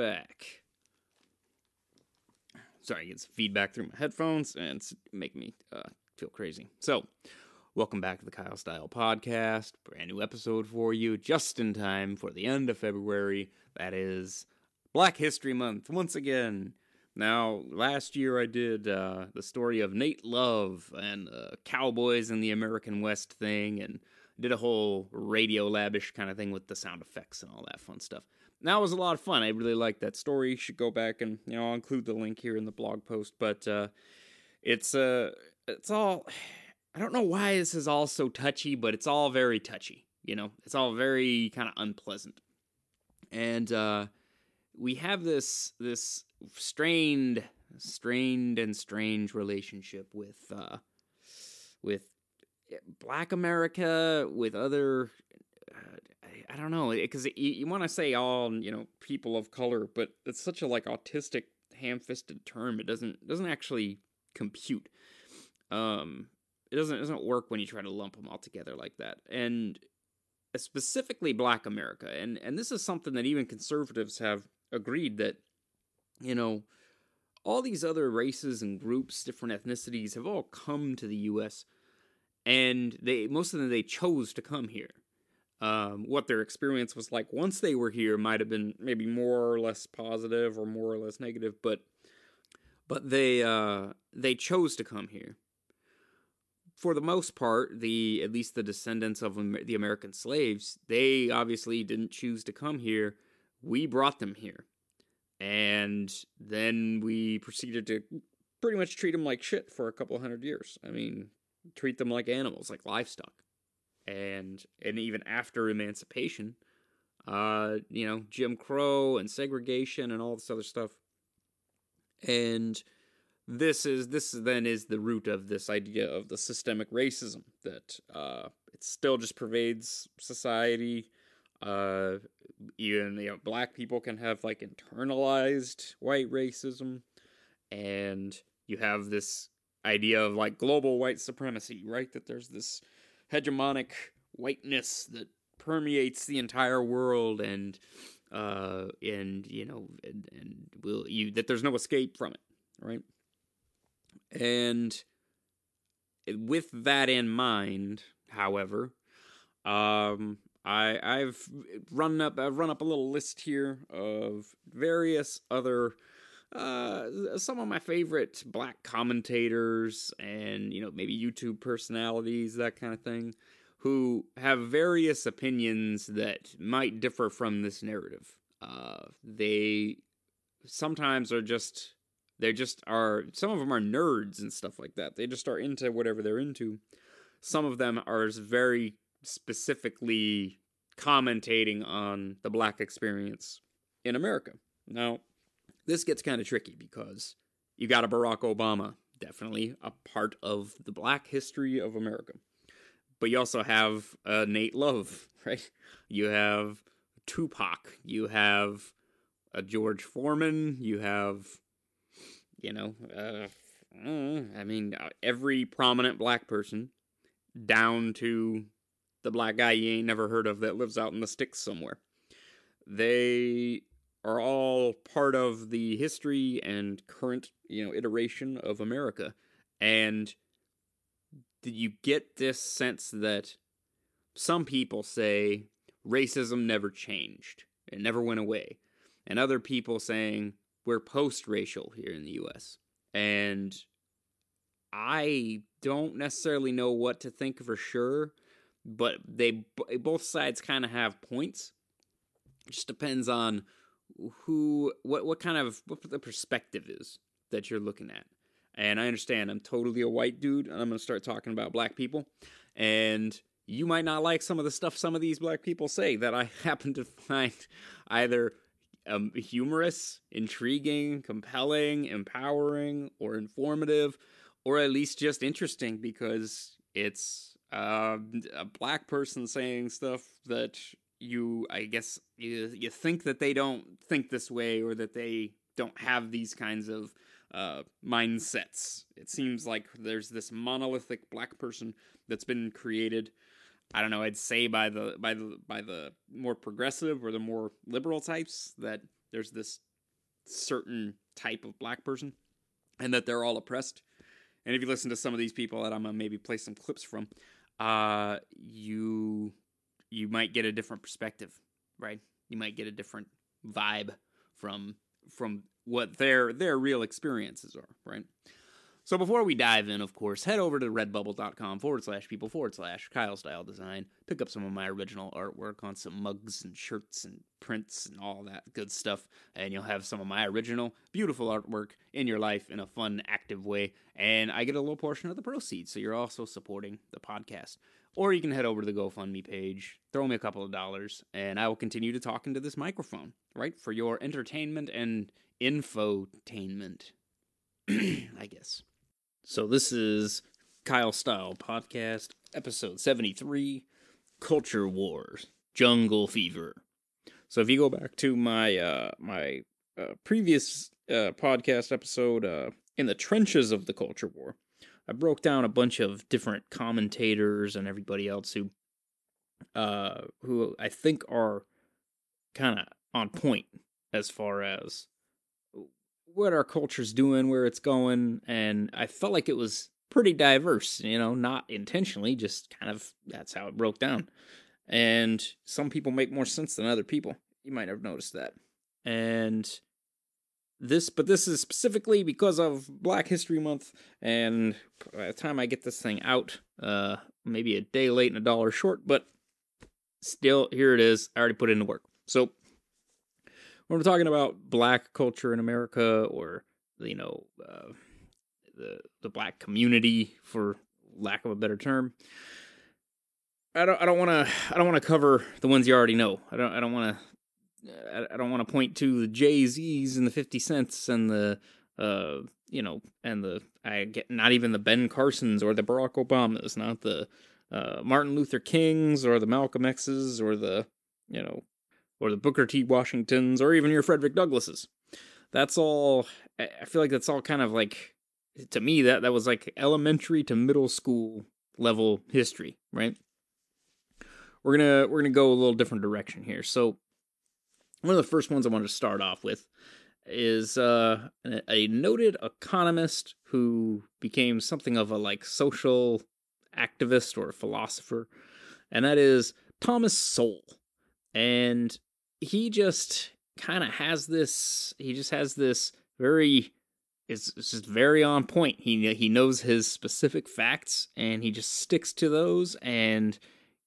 back. Sorry, get some feedback through my headphones and it's making me uh, feel crazy. So, welcome back to the Kyle Style Podcast. Brand new episode for you, just in time for the end of February. That is Black History Month once again. Now, last year I did uh, the story of Nate Love and uh, cowboys in the American West thing, and did a whole radio labish kind of thing with the sound effects and all that fun stuff. That was a lot of fun. I really liked that story. You should go back and you know I'll include the link here in the blog post. But uh, it's uh it's all I don't know why this is all so touchy, but it's all very touchy. You know, it's all very kind of unpleasant, and uh, we have this this strained, strained and strange relationship with uh, with Black America, with other. Uh, I, don't know because you, you want to say all you know people of color, but it's such a like autistic, ham-fisted term. It doesn't doesn't actually compute. Um, it doesn't it doesn't work when you try to lump them all together like that. And specifically Black America, and and this is something that even conservatives have agreed that you know, all these other races and groups, different ethnicities have all come to the U.S. and they most of them they chose to come here. Um, what their experience was like once they were here might have been maybe more or less positive or more or less negative, but but they uh, they chose to come here. For the most part, the at least the descendants of the American slaves, they obviously didn't choose to come here. We brought them here and then we proceeded to pretty much treat them like shit for a couple hundred years. I mean, treat them like animals, like livestock, and and even after emancipation, uh, you know, Jim Crow and segregation and all this other stuff, and this is this then is the root of this idea of the systemic racism that uh, it still just pervades society. Uh, even you know, black people can have like internalized white racism, and you have this idea of like global white supremacy, right? That there's this hegemonic whiteness that permeates the entire world, and uh, and you know, and, and will you that there's no escape from it, right? And with that in mind, however, um, I I've run up I've run up a little list here of various other uh, some of my favorite black commentators and you know maybe YouTube personalities that kind of thing who have various opinions that might differ from this narrative. Uh, they sometimes are just they just are some of them are nerds and stuff like that. They just are into whatever they're into. Some of them are very specifically commentating on the black experience in America. Now, this gets kind of tricky because you got a Barack Obama, definitely a part of the black history of America. But you also have uh, Nate Love, right? You have Tupac, you have a George Foreman, you have, you know, uh, I mean, uh, every prominent black person down to the black guy you ain't never heard of that lives out in the sticks somewhere. They are all part of the history and current, you know, iteration of America. And you get this sense that some people say racism never changed, it never went away. And other people saying we're post racial here in the US. And I don't necessarily know what to think for sure but they both sides kind of have points. It just depends on who what what kind of what the perspective is that you're looking at. And I understand I'm totally a white dude and I'm going to start talking about black people and you might not like some of the stuff some of these black people say that I happen to find either um, humorous, intriguing, compelling, empowering, or informative, or at least just interesting because it's uh, a black person saying stuff that you, I guess, you, you think that they don't think this way or that they don't have these kinds of uh, mindsets. It seems like there's this monolithic black person that's been created. I don't know. I'd say by the by the by the more progressive or the more liberal types that there's this certain type of black person and that they're all oppressed. And if you listen to some of these people that I'm gonna maybe play some clips from, uh, you you might get a different perspective, right? You might get a different vibe from from what their their real experiences are, right? So before we dive in, of course, head over to redbubble.com forward slash people forward slash Kyle Style Design. Pick up some of my original artwork on some mugs and shirts and prints and all that good stuff. And you'll have some of my original, beautiful artwork in your life in a fun, active way. And I get a little portion of the proceeds. So you're also supporting the podcast. Or you can head over to the GoFundMe page, throw me a couple of dollars, and I will continue to talk into this microphone, right? For your entertainment and infotainment, I guess. So this is Kyle Style Podcast, episode 73, Culture Wars, Jungle Fever. So if you go back to my uh my uh, previous uh, podcast episode uh in the trenches of the culture war, I broke down a bunch of different commentators and everybody else who uh who I think are kind of on point as far as what our culture's doing, where it's going, and I felt like it was pretty diverse, you know, not intentionally, just kind of that's how it broke down. And some people make more sense than other people. You might have noticed that. And this, but this is specifically because of Black History Month, and by the time I get this thing out, uh, maybe a day late and a dollar short, but still, here it is. I already put in the work. So when we're talking about black culture in America or you know uh, the the black community for lack of a better term I don't I don't want to I don't want to cover the ones you already know I don't I don't want to I don't want to point to the Jay-Z's and the 50 cents and the uh you know and the I get not even the Ben Carsons or the Barack Obamas not the uh, Martin Luther Kings or the Malcolm X's or the you know or the Booker T. Washingtons, or even your Frederick Douglasses. That's all. I feel like that's all kind of like to me that that was like elementary to middle school level history, right? We're gonna we're gonna go a little different direction here. So one of the first ones I wanted to start off with is uh, a noted economist who became something of a like social activist or philosopher, and that is Thomas Sowell. And he just kind of has this he just has this very it's, it's just very on point he he knows his specific facts and he just sticks to those and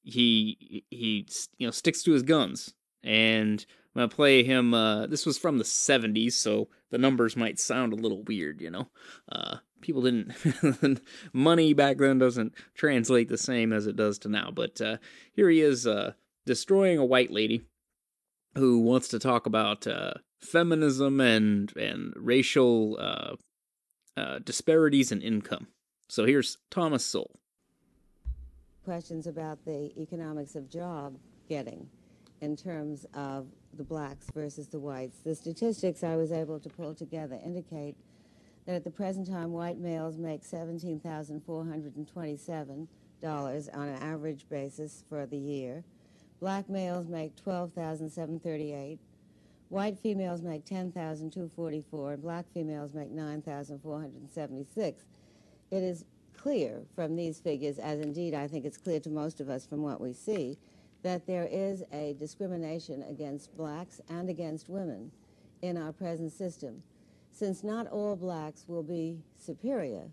he he you know sticks to his guns and I'm gonna play him. Uh, this was from the '70s, so the numbers might sound a little weird. You know, uh, people didn't money back then doesn't translate the same as it does to now. But uh, here he is uh, destroying a white lady who wants to talk about uh, feminism and and racial uh, disparities in income. So here's Thomas Sowell. Questions about the economics of job getting in terms of the blacks versus the whites. The statistics I was able to pull together indicate that at the present time, white males make $17,427 on an average basis for the year. Black males make 12,738. White females make 10,244. Black females make 9,476. It is clear from these figures, as indeed I think it's clear to most of us from what we see, that there is a discrimination against blacks and against women in our present system. Since not all blacks will be superior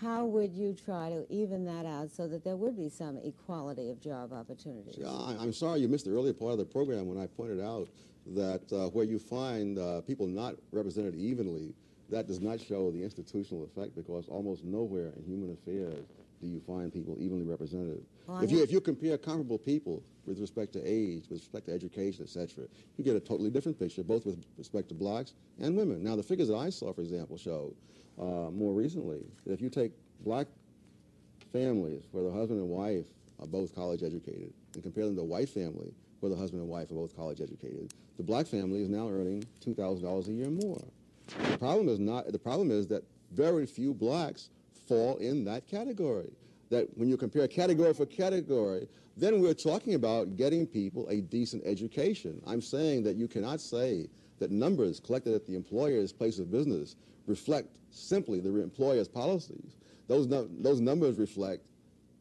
how would you try to even that out so that there would be some equality of job opportunities? Yeah, I'm sorry you missed the earlier part of the program when I pointed out that uh, where you find uh, people not represented evenly, that does not show the institutional effect because almost nowhere in human affairs do you find people evenly represented. Well, if, you, if you compare comparable people with respect to age, with respect to education, etc., you get a totally different picture, both with respect to blacks and women. Now, the figures that I saw, for example, show uh, more recently that if you take black families where the husband and wife are both college educated and compare them to a white family where the husband and wife are both college educated, the black family is now earning $2,000 a year more. The problem is not, the problem is that very few blacks fall in that category. That when you compare category for category, then we're talking about getting people a decent education. I'm saying that you cannot say that numbers collected at the employer's place of business reflect simply the employer's policies. Those, those numbers reflect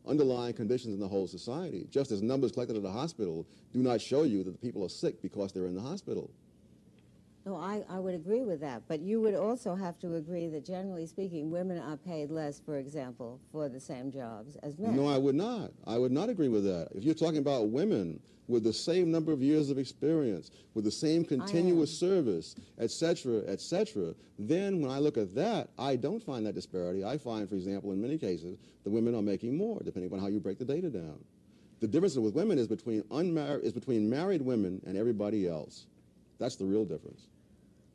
underlying conditions in the whole society, just as numbers collected at a hospital do not show you that the people are sick because they're in the hospital. No, I, I would agree with that. But you would also have to agree that, generally speaking, women are paid less, for example, for the same jobs as men. No, I would not. I would not agree with that. If you're talking about women with the same number of years of experience, with the same continuous service, et cetera, et cetera, then when I look at that, I don't find that disparity. I find, for example, in many cases, the women are making more, depending on how you break the data down. The difference with women is between unmarried is between married women and everybody else. That's the real difference.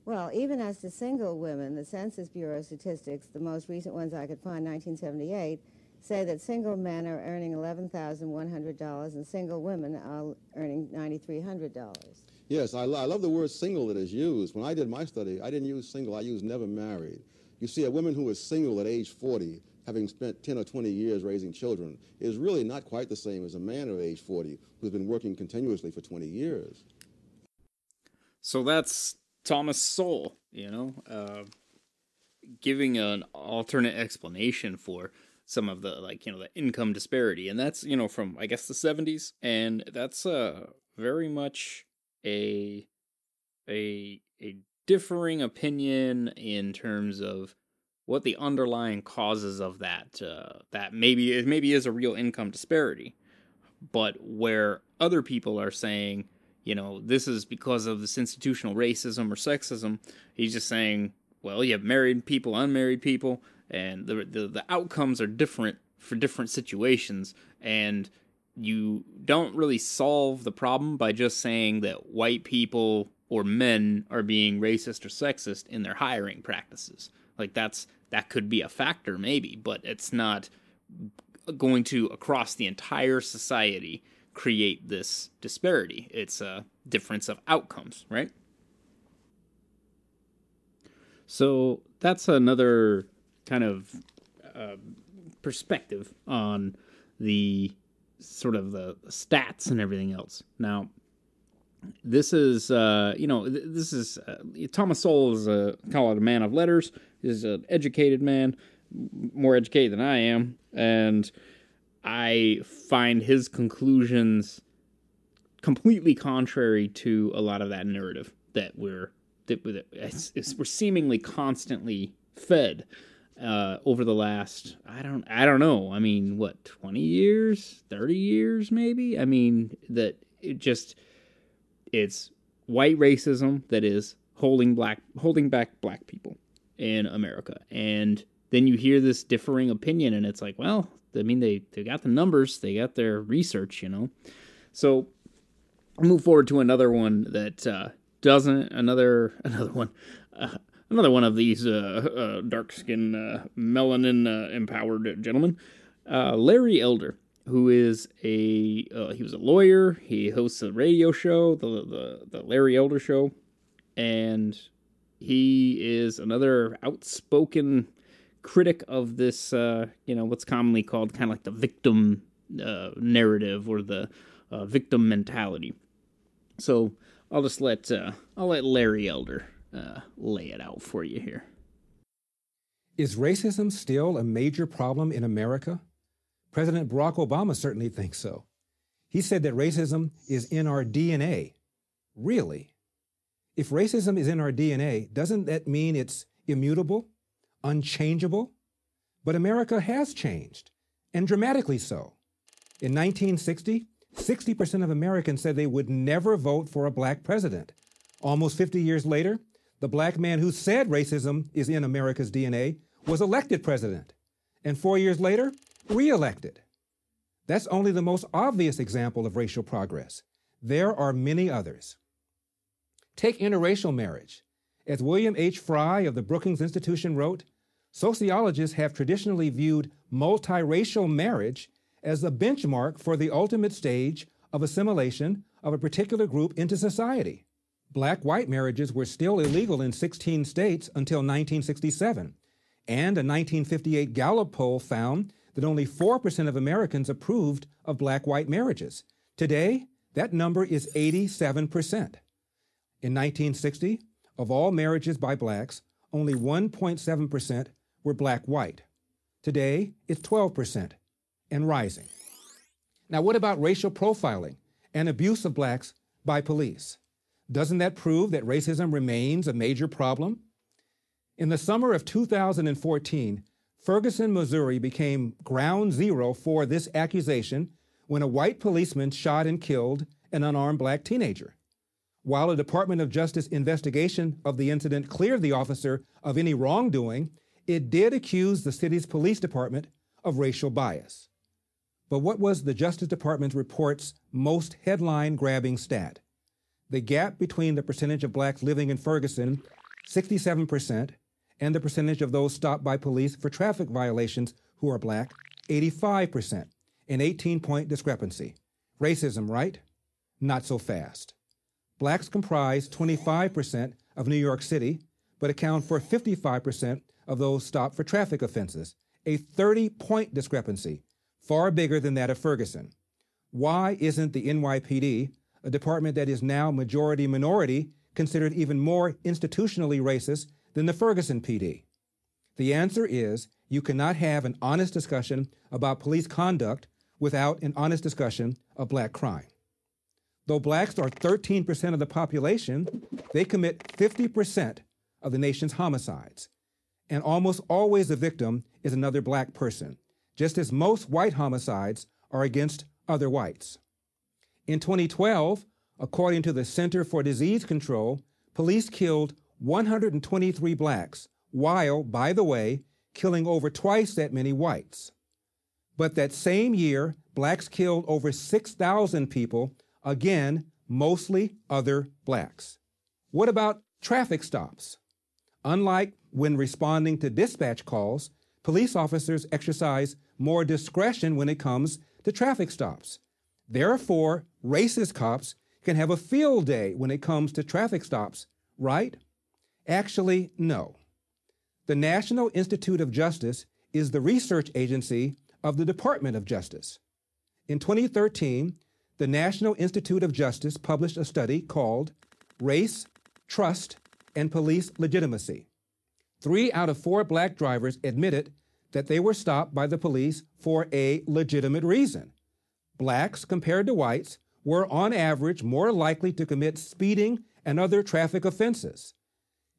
Well, even as to single women, the Census Bureau statistics, the most recent ones I could find, 1978, say that single men are earning $11,100 and single women are earning $9,300. Yes, I, lo I love the word single that is used. When I did my study, I didn't use single, I used never married. You see, a woman who is single at age 40, having spent 10 or 20 years raising children, is really not quite the same as a man of age 40 who's been working continuously for 20 years. So that's Thomas Sowell, you know, uh, giving an alternate explanation for some of the like you know the income disparity, and that's you know from I guess the seventies, and that's uh very much a a a differing opinion in terms of what the underlying causes of that uh, that maybe it maybe is a real income disparity, but where other people are saying you know, this is because of this institutional racism or sexism. He's just saying, well, you have married people, unmarried people, and the, the, the outcomes are different for different situations. And you don't really solve the problem by just saying that white people or men are being racist or sexist in their hiring practices. Like that's that could be a factor maybe, but it's not going to across the entire society create this disparity. It's a difference of outcomes, right? So that's another kind of uh, perspective on the sort of the stats and everything else. Now, this is uh, you know this is uh, Thomas Sowell is a call it a man of letters. He's an educated man, more educated than I am, and I find his conclusions completely contrary to a lot of that narrative that we're that we're seemingly constantly fed uh, over the last I don't I don't know I mean what twenty years thirty years maybe? I mean that it just it's white racism that is holding black holding back black people in America. And then you hear this differing opinion and it's like well I mean, they, they got the numbers, they got their research, you know. So I'll move forward to another one that uh, doesn't another another one. Uh, another one of these uh, uh dark skin, uh, melanin uh, empowered gentlemen, Larry Elder, who is a he was a lawyer. He hosts a radio show, the the, the Larry Elder Show, and he is another outspoken critic of this, uh, you know, what's commonly called kind of like the victim uh, narrative or the uh, victim mentality. So I'll just let uh, I'll let Larry Elder uh, lay it out for you here. Is racism still a major problem in America? President Barack Obama certainly thinks so. He said that racism is in our DNA. Really? If racism is in our DNA, doesn't that mean it's immutable? Unchangeable, but America has changed, and dramatically so. In 1960, 60% of Americans said they would never vote for a black president. Almost 50 years later, the black man who said racism is in America's DNA was elected president, and four years later, reelected. That's only the most obvious example of racial progress. There are many others. Take interracial marriage. As William H. Frey of the Brookings Institution wrote, Sociologists have traditionally viewed multiracial marriage as the benchmark for the ultimate stage of assimilation of a particular group into society. Black white marriages were still illegal in 16 states until 1967, and a 1958 Gallup poll found that only 4% of Americans approved of black white marriages. Today, that number is 87%. In 1960, of all marriages by blacks, only 1.7% were black white. Today, it's 12% and rising. Now, what about racial profiling and abuse of blacks by police? Doesn't that prove that racism remains a major problem? In the summer of 2014, Ferguson, Missouri became ground zero for this accusation when a white policeman shot and killed an unarmed black teenager. While a Department of Justice investigation of the incident cleared the officer of any wrongdoing, it did accuse the city's police department of racial bias. But what was the Justice Department's report's most headline grabbing stat? The gap between the percentage of blacks living in Ferguson, 67%, and the percentage of those stopped by police for traffic violations who are black, 85%, an 18 point discrepancy. Racism, right? Not so fast. Blacks comprise 25% of New York City, but account for 55% of those stopped for traffic offenses, a 30 point discrepancy, far bigger than that of Ferguson. Why isn't the NYPD, a department that is now majority minority, considered even more institutionally racist than the Ferguson PD? The answer is you cannot have an honest discussion about police conduct without an honest discussion of black crime. Though blacks are 13% of the population, they commit 50% of the nation's homicides. And almost always the victim is another black person, just as most white homicides are against other whites. In 2012, according to the Center for Disease Control, police killed 123 blacks, while, by the way, killing over twice that many whites. But that same year, blacks killed over 6,000 people, again, mostly other blacks. What about traffic stops? Unlike when responding to dispatch calls, police officers exercise more discretion when it comes to traffic stops. Therefore, racist cops can have a field day when it comes to traffic stops, right? Actually, no. The National Institute of Justice is the research agency of the Department of Justice. In 2013, the National Institute of Justice published a study called Race, Trust, and Police Legitimacy. Three out of four black drivers admitted that they were stopped by the police for a legitimate reason. Blacks, compared to whites, were on average more likely to commit speeding and other traffic offenses.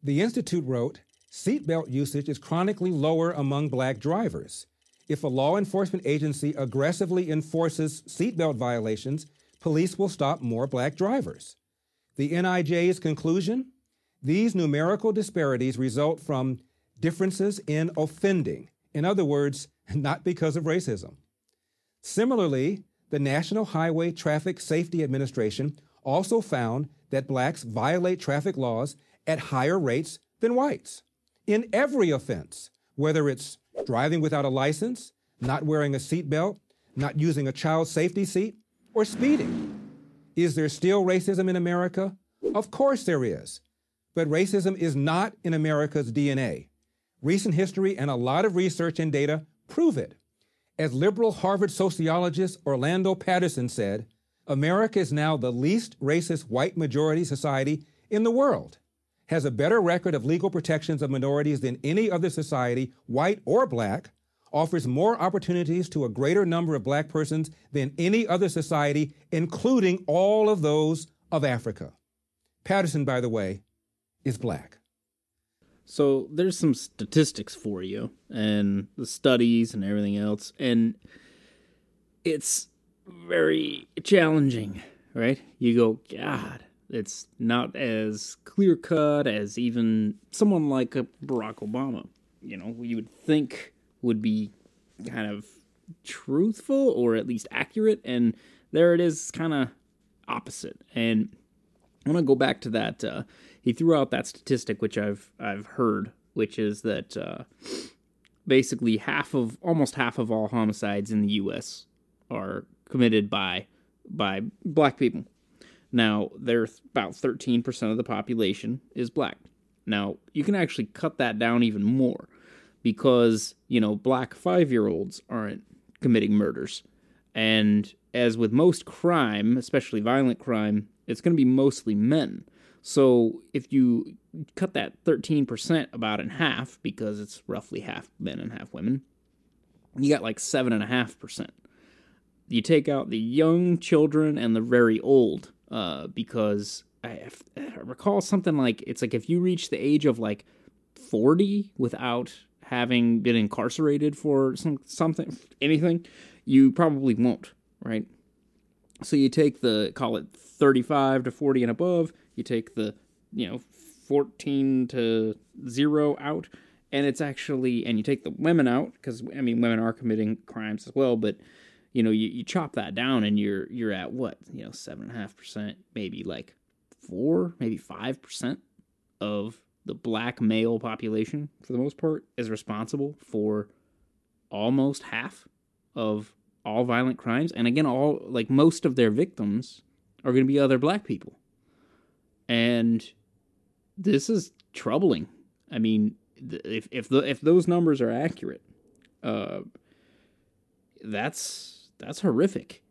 The Institute wrote seatbelt usage is chronically lower among black drivers. If a law enforcement agency aggressively enforces seatbelt violations, police will stop more black drivers. The NIJ's conclusion these numerical disparities result from differences in offending. In other words, not because of racism. Similarly, the National Highway Traffic Safety Administration also found that blacks violate traffic laws at higher rates than whites in every offense, whether it's driving without a license, not wearing a seatbelt, not using a child safety seat, or speeding. Is there still racism in America? Of course there is. But racism is not in America's DNA. Recent history and a lot of research and data prove it. As liberal Harvard sociologist Orlando Patterson said, America is now the least racist white majority society in the world, has a better record of legal protections of minorities than any other society, white or black, offers more opportunities to a greater number of black persons than any other society, including all of those of Africa. Patterson, by the way, is black. So there's some statistics for you and the studies and everything else. And it's very challenging, right? You go, God, it's not as clear cut as even someone like a Barack Obama. You know, you would think would be kind of truthful or at least accurate, and there it is, kind of opposite. And I want to go back to that. Uh, he threw out that statistic, which I've I've heard, which is that uh, basically half of almost half of all homicides in the U.S. are committed by by black people. Now, there's about 13% of the population is black. Now, you can actually cut that down even more because, you know, black 5-year-olds aren't committing murders. And as with most crime, especially violent crime, it's going to be mostly men. So if you cut that 13% about in half, because it's roughly half men and half women, you got like 7.5%. You take out the young children and the very old, uh, because I, I recall something like it's like if you reach the age of like 40 without having been incarcerated for some something anything, you probably won't, right? So you take the call it 35 to 40 and above, you take the, you know, 14 to 0 out and it's actually and you take the women out because I mean women are committing crimes as well, but you know you, you chop that down and you're you're at what you know seven and a half percent, maybe like four, maybe five percent of the black male population for the most part is responsible for almost half of all violent crimes. And again all like most of their victims are going to be other black people and this is troubling. I mean if if the if those numbers are accurate uh that's that's horrific.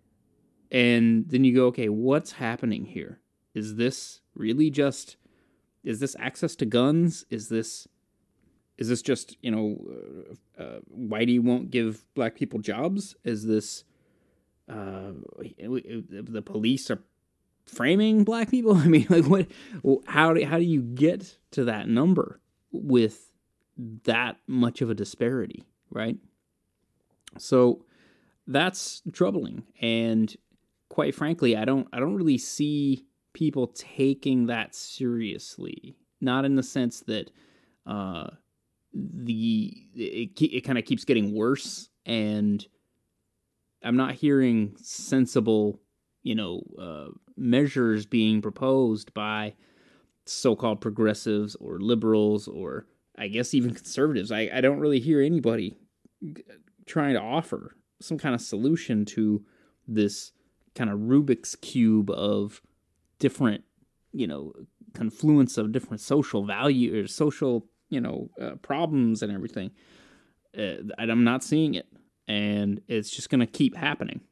And then you go okay what's happening here? Is this really just is this access to guns? Is this is this just you know uh, uh, whitey won't give black people jobs? Is this uh, the police are framing black people? I mean like what how do, how do you get to that number with that much of a disparity right? So that's troubling. And quite frankly i don't i don't really see people taking that seriously. Not in the sense that uh the it, it kind of keeps getting worse. And i'm not hearing sensible you know uh, measures being proposed by so-called progressives or liberals or i guess even conservatives. I, I don't really hear anybody trying to offer some kind of solution to this kind of rubik's cube of different you know confluence of different social value or social you know uh, problems and everything. Uh, i'm not seeing it. And it's just going to keep happening.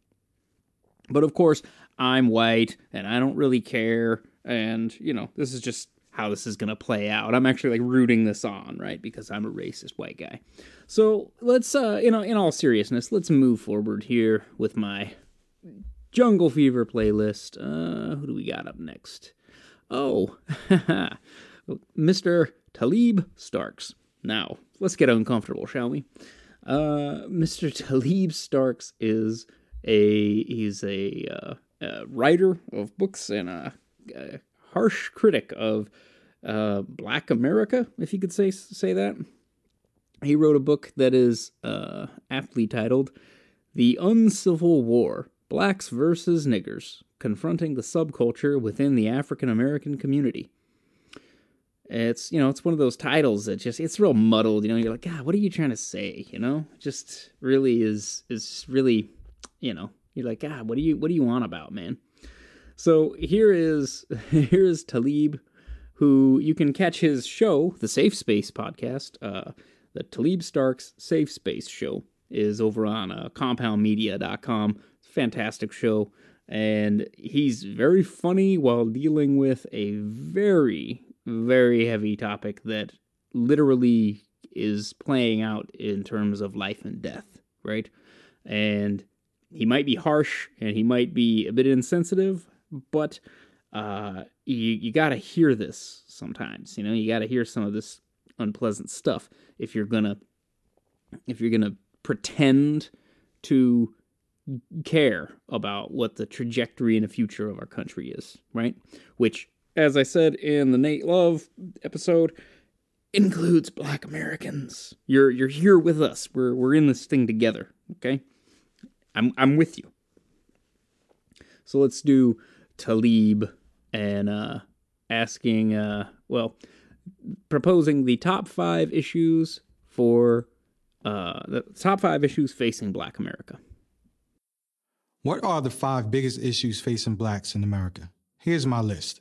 But of course i'm white and i don't really care and you know this is just how this is going to play out i'm actually like rooting this on right because i'm a racist white guy so let's uh you know in all seriousness let's move forward here with my jungle fever playlist uh who do we got up next oh mr Taleeb Starkes. Now, let's get uncomfortable, shall we? Uh, Mr. Taleeb Starkes is a he's a, uh, writer of books and a, a harsh critic of uh, Black America, if you could say say that. He wrote a book that is uh, aptly titled "The Uncivil War: Blacks versus Niggers: Confronting the Subculture Within the African American Community." it's you know it's one of those titles that just it's real muddled you know you're like god what are you trying to say you know just really is is really you know you're like god what do you what do you want about man? So here is here is taleeb who you can catch his show the safe space podcast uh the taleeb starkes safe space show is over on uh, compoundmedia.com fantastic show. And he's very funny while dealing with a very very heavy topic that literally is playing out in terms of life and death, right? And he might be harsh and he might be a bit insensitive, but uh, you you got to hear this sometimes. You know, you got to hear some of this unpleasant stuff if you're gonna if you're gonna pretend to care about what the trajectory and the future of our country is, right? Which as I said in the Nate Love episode, includes black Americans. You're you're here with us. We're we're in this thing together, okay? I'm I'm with you. So let's do Taleeb and uh asking uh well proposing the top 5 issues for uh the top 5 issues facing black America. What are the 5 biggest issues facing blacks in America? Here's my list.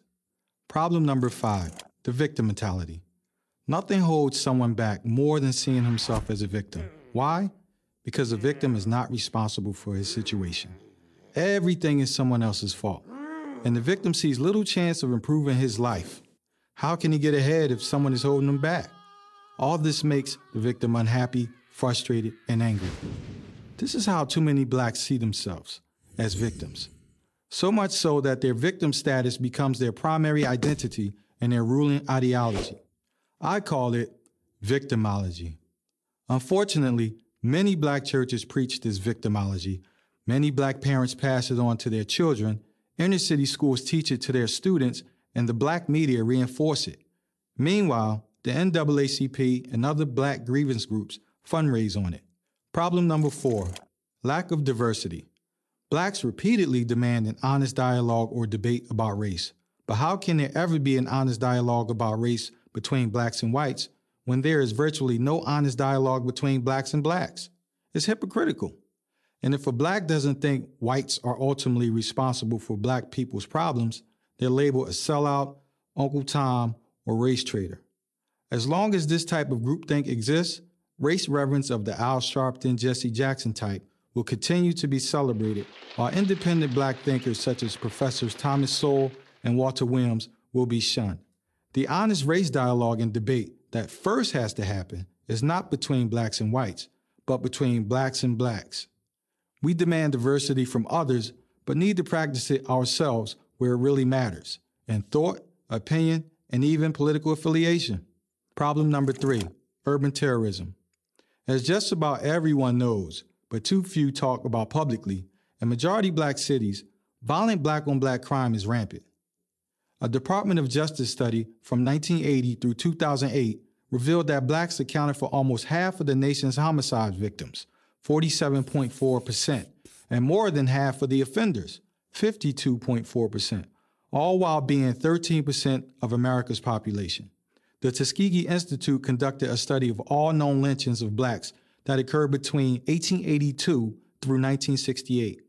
Problem number five the victim mentality. Nothing holds someone back more than seeing himself as a victim. Why? Because the victim is not responsible for his situation. Everything is someone else's fault. And the victim sees little chance of improving his life How can he get ahead if someone is holding him back? All this makes the victim unhappy, frustrated, and angry. This is how too many blacks see themselves as victims. So much so that their victim status becomes their primary identity and their ruling ideology. I call it victimology. Unfortunately, many black churches preach this victimology. Many black parents pass it on to their children. Inner city schools teach it to their students, and the black media reinforce it. Meanwhile, the NAACP and other black grievance groups fundraise on it. Problem number four lack of diversity. Blacks repeatedly demand an honest dialogue or debate about race. But how can there ever be an honest dialogue about race between blacks and whites when there is virtually no honest dialogue between blacks and blacks? It's hypocritical. And if a black doesn't think whites are ultimately responsible for black people's problems, they're labeled a sellout, Uncle Tom, or race traitor. As long as this type of groupthink exists, race reverence of the Al Sharpton, Jesse Jackson type will continue to be celebrated, while independent black thinkers such as Professors Thomas Sowell and Walter Williams will be shunned. The honest race dialogue and debate that first has to happen is not between blacks and whites, but between blacks and blacks. We demand diversity from others, but need to practice it ourselves where it really matters in thought, opinion, and even political affiliation. Problem number three urban terrorism. As just about everyone knows, but too few talk about publicly, in majority black cities, violent black on black crime is rampant. A Department of Justice study from 1980 through 2008 revealed that blacks accounted for almost half of the nation's homicide victims, 47.4%, and more than half of the offenders, 52.4%, all while being 13% of America's population. The Tuskegee Institute conducted a study of all known lynchings of blacks that occurred between 1882 through 1968.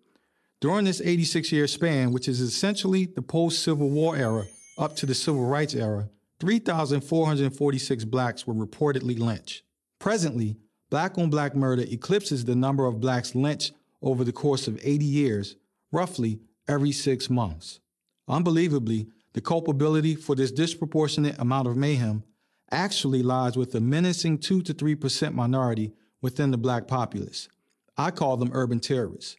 During this 86 year span, which is essentially the post Civil War era up to the Civil Rights era, 3,446 blacks were reportedly lynched. Presently, black on black murder eclipses the number of blacks lynched over the course of 80 years, roughly every six months. Unbelievably, the culpability for this disproportionate amount of mayhem actually lies with a menacing 2 to 3% minority within the black populace. I call them urban terrorists.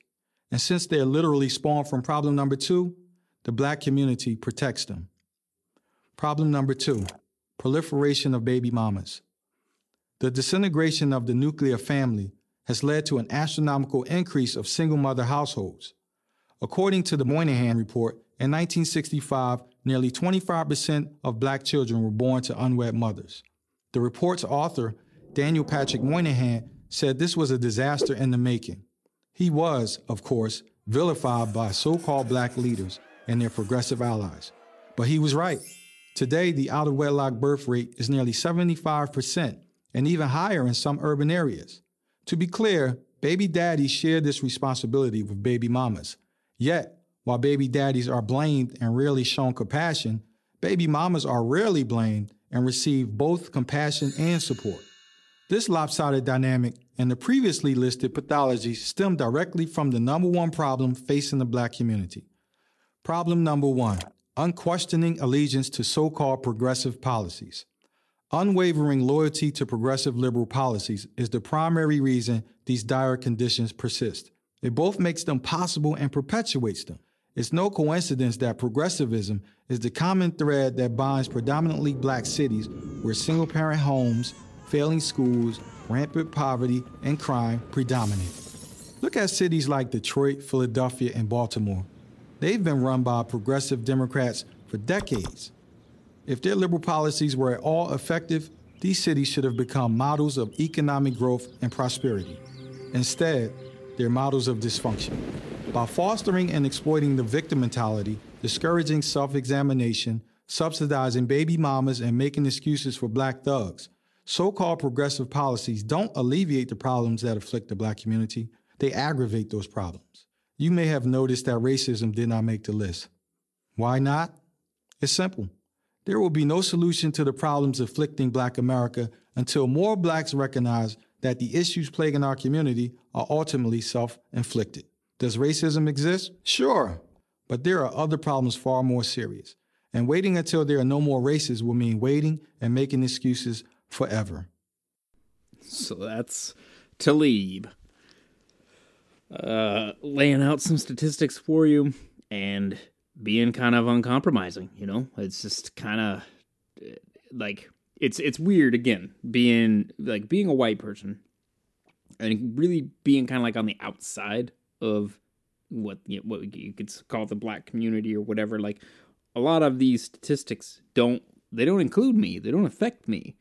And since they're literally spawned from problem number two, the black community protects them. Problem number two proliferation of baby mamas. The disintegration of the nuclear family has led to an astronomical increase of single mother households. According to the Moynihan Report, in 1965, nearly 25% of black children were born to unwed mothers. The report's author, Daniel Patrick Moynihan, said this was a disaster in the making. He was, of course, vilified by so called black leaders and their progressive allies. But he was right. Today, the out of wedlock birth rate is nearly 75% and even higher in some urban areas. To be clear, baby daddies share this responsibility with baby mamas. Yet, while baby daddies are blamed and rarely shown compassion, baby mamas are rarely blamed and receive both compassion and support. This lopsided dynamic and the previously listed pathologies stem directly from the number one problem facing the black community. Problem number one unquestioning allegiance to so called progressive policies. Unwavering loyalty to progressive liberal policies is the primary reason these dire conditions persist. It both makes them possible and perpetuates them. It's no coincidence that progressivism is the common thread that binds predominantly black cities where single parent homes, failing schools, rampant poverty, and crime predominate. Look at cities like Detroit, Philadelphia, and Baltimore. They've been run by progressive Democrats for decades. If their liberal policies were at all effective, these cities should have become models of economic growth and prosperity. Instead, they're models of dysfunction. By fostering and exploiting the victim mentality, discouraging self examination, subsidizing baby mamas, and making excuses for black thugs, so called progressive policies don't alleviate the problems that afflict the black community, they aggravate those problems. You may have noticed that racism did not make the list. Why not? It's simple. There will be no solution to the problems afflicting black America until more blacks recognize that the issues plaguing our community are ultimately self inflicted. Does racism exist? Sure. But there are other problems far more serious. And waiting until there are no more races will mean waiting and making excuses forever. So that's Taleeb. Uh, laying out some statistics for you and being kind of uncompromising, you know? It's just kind of like it's it's weird again being like being a white person and really being kind of like on the outside of what you know, what you could call the black community or whatever like a lot of these statistics don't they don't include me they don't affect me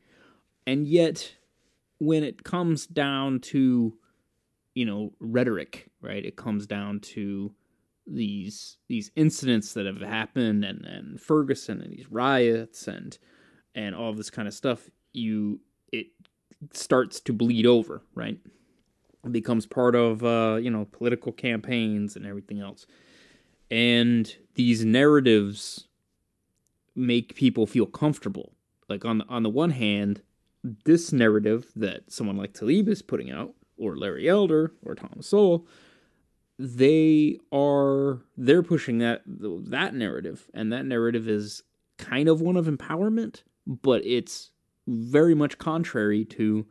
and yet when it comes down to you know rhetoric right it comes down to these these incidents that have happened and and Ferguson and these riots and and all this kind of stuff you it starts to bleed over right? It becomes part of uh you know political campaigns and everything else. And these narratives make people feel comfortable. Like on the, on the one hand this narrative that someone like Taleeb is putting out, or Larry Elder, or Thomas Sowell, they are they're pushing that that narrative, and that narrative is kind of one of empowerment, but it's very much contrary to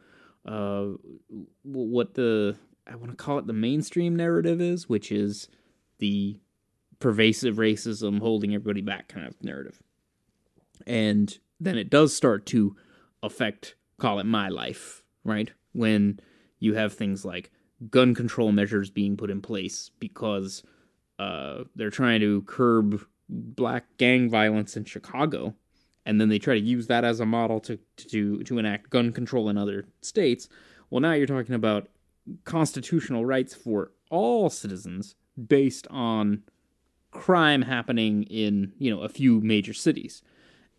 uh, what the I want to call it the mainstream narrative is, which is the pervasive racism holding everybody back kind of narrative. And then it does start to affect call it my life, right? When you have things like gun control measures being put in place because uh, they're trying to curb black gang violence in Chicago, and then they try to use that as a model to to to enact gun control in other states. Well, now you're talking about constitutional rights for all citizens based on crime happening in you know a few major cities,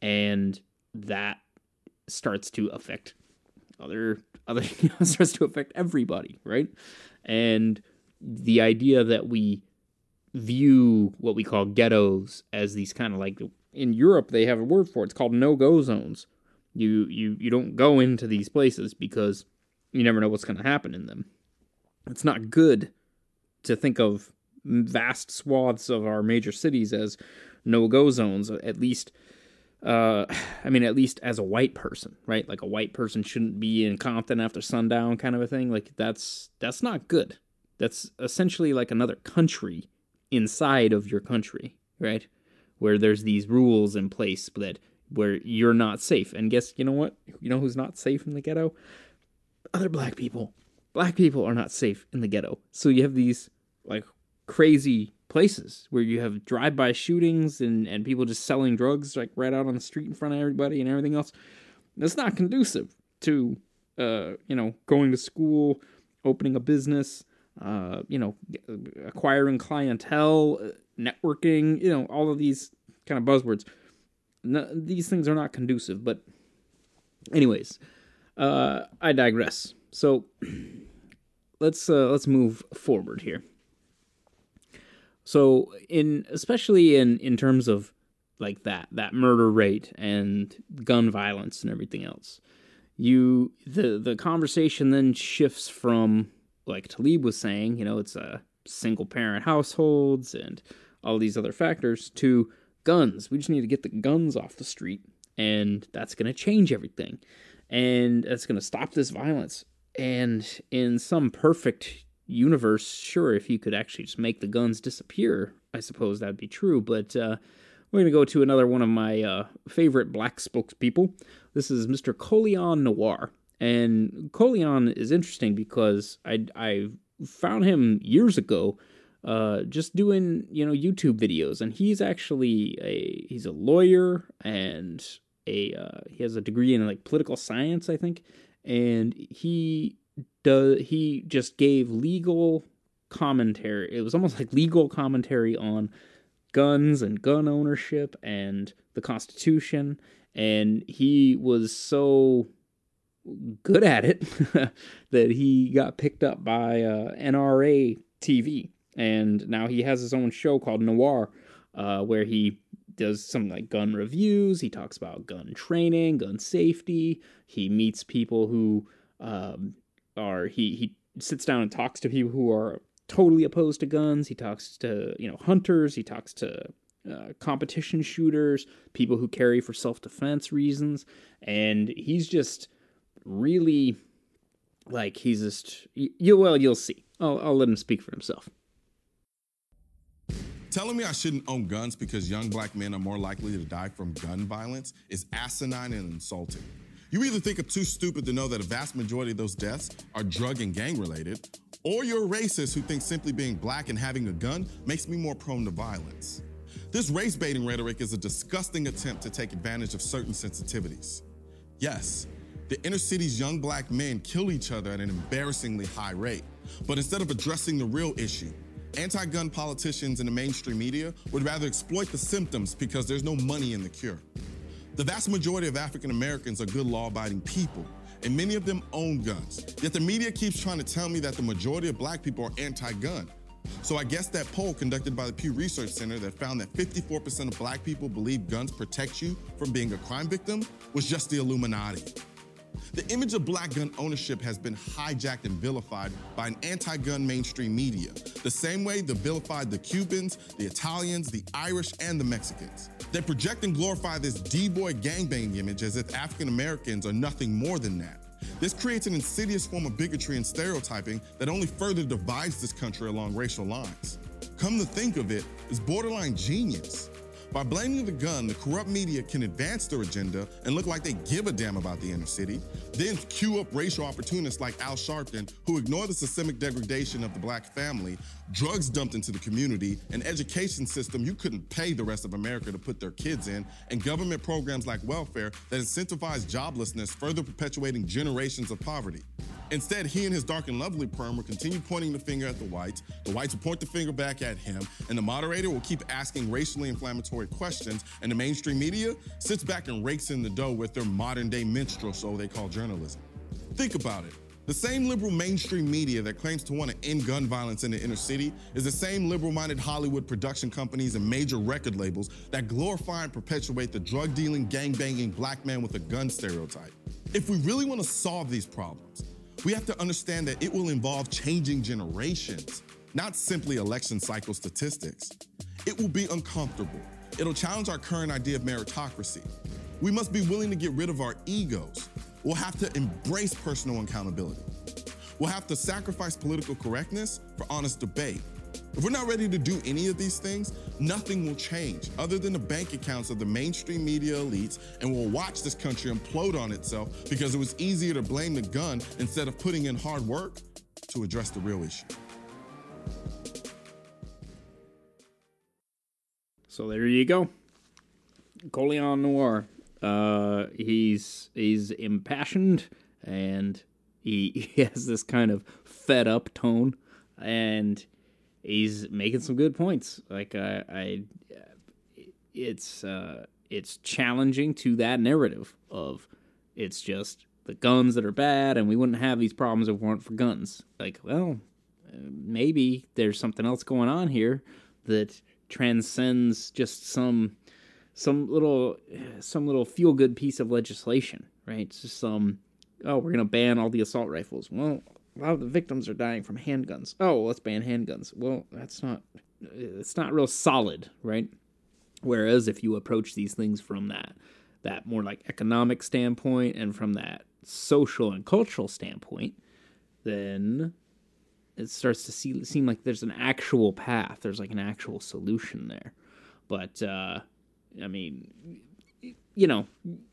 and that starts to affect other other you know, starts to affect everybody, right? And the idea that we view what we call ghettos as these kind of like in Europe they have a word for it. It's called no-go zones. You you you don't go into these places because you never know what's going to happen in them. It's not good to think of vast swaths of our major cities as no-go zones. At least uh, I mean, at least as a white person, right? Like a white person shouldn't be in Compton after sundown, kind of a thing. Like that's that's not good. That's essentially like another country inside of your country, right? Where there's these rules in place that where you're not safe. And guess you know what? You know who's not safe in the ghetto? Other black people. Black people are not safe in the ghetto. So you have these like crazy places where you have drive-by shootings and, and people just selling drugs like right out on the street in front of everybody and everything else. That's not conducive to uh, you know going to school, opening a business, uh, you know, acquiring clientele, networking, you know, all of these kind of buzzwords. No, these things are not conducive. But, anyways, uh, I digress. So let's uh, let's move forward here. So in especially in in terms of like that that murder rate and gun violence and everything else, you the the conversation then shifts from like Taleeb was saying, you know, it's a single parent households and all these other factors to guns. We just need to get the guns off the street and that's going to change everything. And that's going to stop this violence. And in some perfect universe, sure, if you could actually just make the guns disappear, I suppose that'd be true. But uh, we're going to go to another one of my uh, favorite black spokespeople. This is Mr. Colion Noir. And Colion is interesting because I, I found him years ago uh, just doing, you know, YouTube videos. And he's actually a, he's a lawyer and a, uh, he has a degree in like political science, I think. And he does he just gave legal commentary. It was almost like legal commentary on guns and gun ownership and the Constitution. And he was so good at it that he got picked up by uh, NRA TV. And now he has his own show called Noir, uh, where he does some like gun reviews. He talks about gun training, gun safety. He meets people who um, are he he sits down and talks to people who are totally opposed to guns. He talks to you know hunters. He talks to uh, competition shooters, people who carry for self defense reasons, and he's just really like he's just you. Well, you'll see. I'll, I'll let him speak for himself. Telling me I shouldn't own guns because young black men are more likely to die from gun violence is asinine and insulting. You either think I'm too stupid to know that a vast majority of those deaths are drug and gang related, or you're a racist who thinks simply being black and having a gun makes me more prone to violence. This race baiting rhetoric is a disgusting attempt to take advantage of certain sensitivities. Yes, the inner city's young black men kill each other at an embarrassingly high rate. But instead of addressing the real issue, anti gun politicians in the mainstream media would rather exploit the symptoms because there's no money in the cure. The vast majority of African Americans are good law abiding people, and many of them own guns. Yet the media keeps trying to tell me that the majority of black people are anti gun. So I guess that poll conducted by the Pew Research Center that found that 54% of black people believe guns protect you from being a crime victim was just the Illuminati. The image of black gun ownership has been hijacked and vilified by an anti gun mainstream media, the same way they vilified the Cubans, the Italians, the Irish, and the Mexicans. They project and glorify this D boy gangbanging image as if African Americans are nothing more than that. This creates an insidious form of bigotry and stereotyping that only further divides this country along racial lines. Come to think of it, it's borderline genius. By blaming the gun, the corrupt media can advance their agenda and look like they give a damn about the inner city, then cue up racial opportunists like Al Sharpton who ignore the systemic degradation of the black family, drugs dumped into the community, an education system you couldn't pay the rest of America to put their kids in, and government programs like welfare that incentivize joblessness, further perpetuating generations of poverty. Instead, he and his dark and lovely perm will continue pointing the finger at the whites. The whites will point the finger back at him, and the moderator will keep asking racially inflammatory questions, and the mainstream media sits back and rakes in the dough with their modern day minstrel show they call journalism. Think about it. The same liberal mainstream media that claims to want to end gun violence in the inner city is the same liberal minded Hollywood production companies and major record labels that glorify and perpetuate the drug dealing, gang banging black man with a gun stereotype. If we really want to solve these problems, we have to understand that it will involve changing generations, not simply election cycle statistics. It will be uncomfortable. It'll challenge our current idea of meritocracy. We must be willing to get rid of our egos. We'll have to embrace personal accountability. We'll have to sacrifice political correctness for honest debate. If we're not ready to do any of these things, nothing will change other than the bank accounts of the mainstream media elites, and we'll watch this country implode on itself because it was easier to blame the gun instead of putting in hard work to address the real issue. So there you go. Colion Noir. Uh, he's he's impassioned and he, he has this kind of fed up tone and he's making some good points. Like I, I it's uh, it's challenging to that narrative of it's just the guns that are bad, and we wouldn't have these problems if it weren't for guns. Like, well, maybe there's something else going on here that transcends just some some little some little feel good piece of legislation, right? It's just some oh, we're gonna ban all the assault rifles. Well, a lot of the victims are dying from handguns. Oh, let's ban handguns. Well, that's not it's not real solid, right? Whereas if you approach these things from that that more like economic standpoint and from that social and cultural standpoint, then it starts to see, seem like there's an actual path. There's like an actual solution there. But uh, I mean, you know,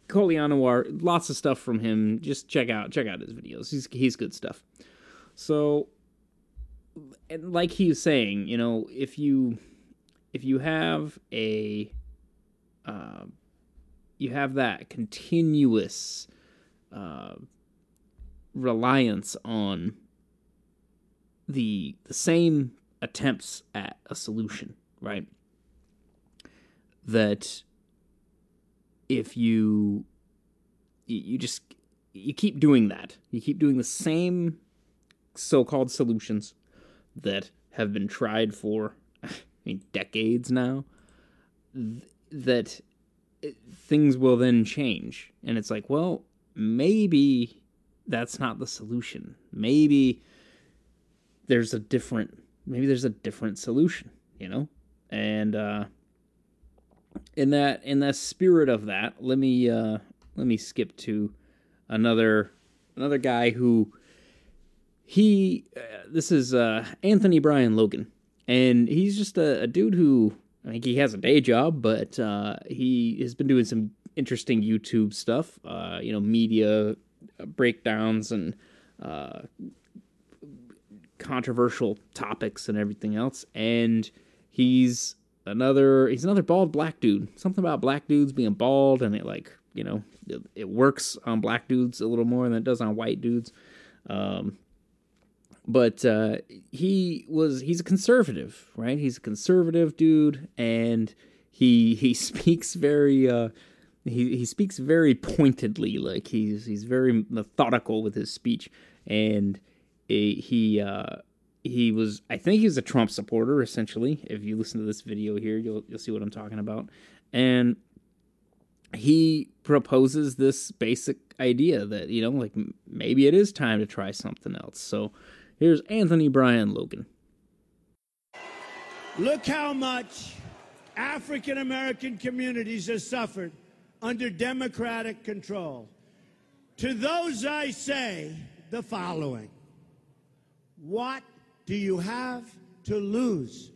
Colion lots of stuff from him. Just check out check out his videos. He's he's good stuff. So, and like he's saying, you know, if you if you have a uh, you have that continuous uh, reliance on the the same attempts at a solution, right? That if you you just you keep doing that, you keep doing the same so-called solutions that have been tried for I mean, decades now th- that it, things will then change. And it's like well maybe that's not the solution. Maybe there's a different maybe there's a different solution you know? And uh in that in the spirit of that, let me uh, let me skip to another another guy who he uh, this is uh, Anthony Brian Logan, and he's just a, a, dude who I think he has a day job, but uh, he has been doing some interesting YouTube stuff, uh, you know, media breakdowns and uh, controversial topics and everything else, and he's another he's another bald black dude. Something about black dudes being bald and it like you know it, it works on black dudes a little more than it does on white dudes. Um, but uh, he was he's a conservative, right? He's a conservative dude, and he he speaks very uh, he he speaks very pointedly, like he's he's very methodical with his speech, and he uh, he was I think he's a Trump supporter essentially. If you listen to this video here, you'll you'll see what I'm talking about. And he proposes this basic idea that, you know, like maybe it is time to try something else. So here's Anthony Brian Logan. Look how much African American communities have suffered under Democratic control. To those I say the following What do you have to lose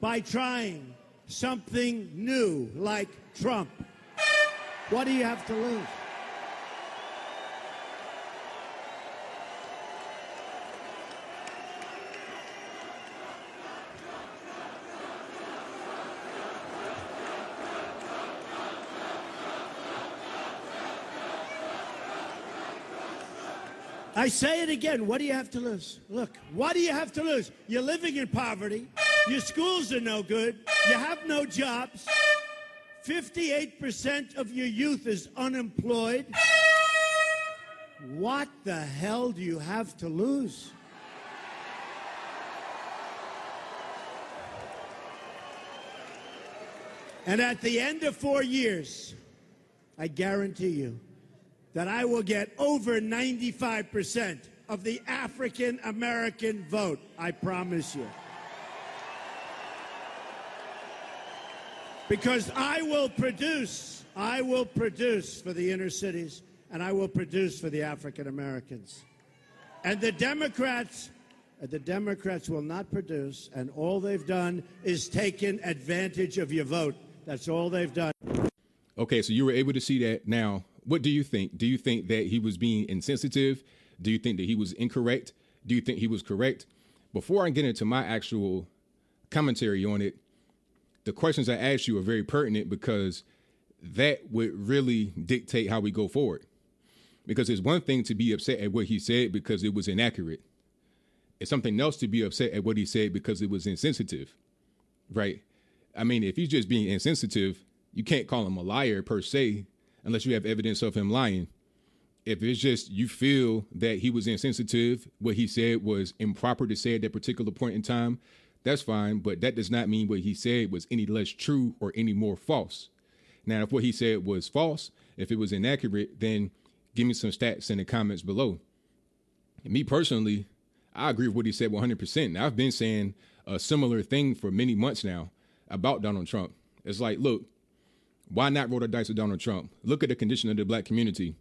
by trying something new like Trump? What do you have to lose? I say it again. What do you have to lose? Look, what do you have to lose? You're living in poverty. Your schools are no good. You have no jobs. 58% of your youth is unemployed. What the hell do you have to lose? And at the end of four years, I guarantee you, that I will get over 95% of the African American vote. I promise you. Because I will produce, I will produce for the inner cities, and I will produce for the African Americans. And the Democrats, the Democrats will not produce, and all they've done is taken advantage of your vote. That's all they've done. Okay, so you were able to see that now what do you think? Do you think that he was being insensitive? Do you think that he was incorrect? Do you think he was correct? Before I get into my actual commentary on it, the questions I asked you are very pertinent because that would really dictate how we go forward. Because it's one thing to be upset at what he said because it was inaccurate. It's something else to be upset at what he said because it was insensitive. Right? I mean, if he's just being insensitive, you can't call him a liar per se unless you have evidence of him lying. If it's just you feel that he was insensitive, what he said was improper to say at that particular point in time, that's fine. But that does not mean what he said was any less true or any more false. Now, if what he said was false, if it was inaccurate, then give me some stats in the comments below. And me personally, I agree with what he said 100%. Now, I've been saying a similar thing for many months now about Donald Trump. It's like, look, why not roll the dice with Donald Trump? Look at the condition of the black community.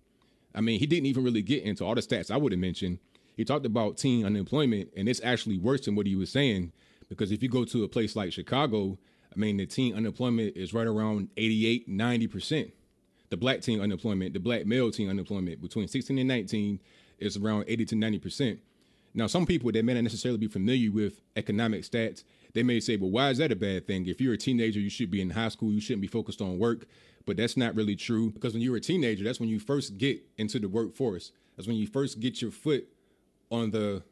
I mean, he didn't even really get into all the stats I would have mentioned. He talked about teen unemployment, and it's actually worse than what he was saying. Because if you go to a place like Chicago, I mean, the teen unemployment is right around 88, 90%. The black teen unemployment, the black male teen unemployment between 16 and 19 is around 80 to 90%. Now, some people that may not necessarily be familiar with economic stats they may say, well, why is that a bad thing? If you're a teenager, you should be in high school, you shouldn't be focused on work. But that's not really true because when you're a teenager, that's when you first get into the workforce. That's when you first get your foot on the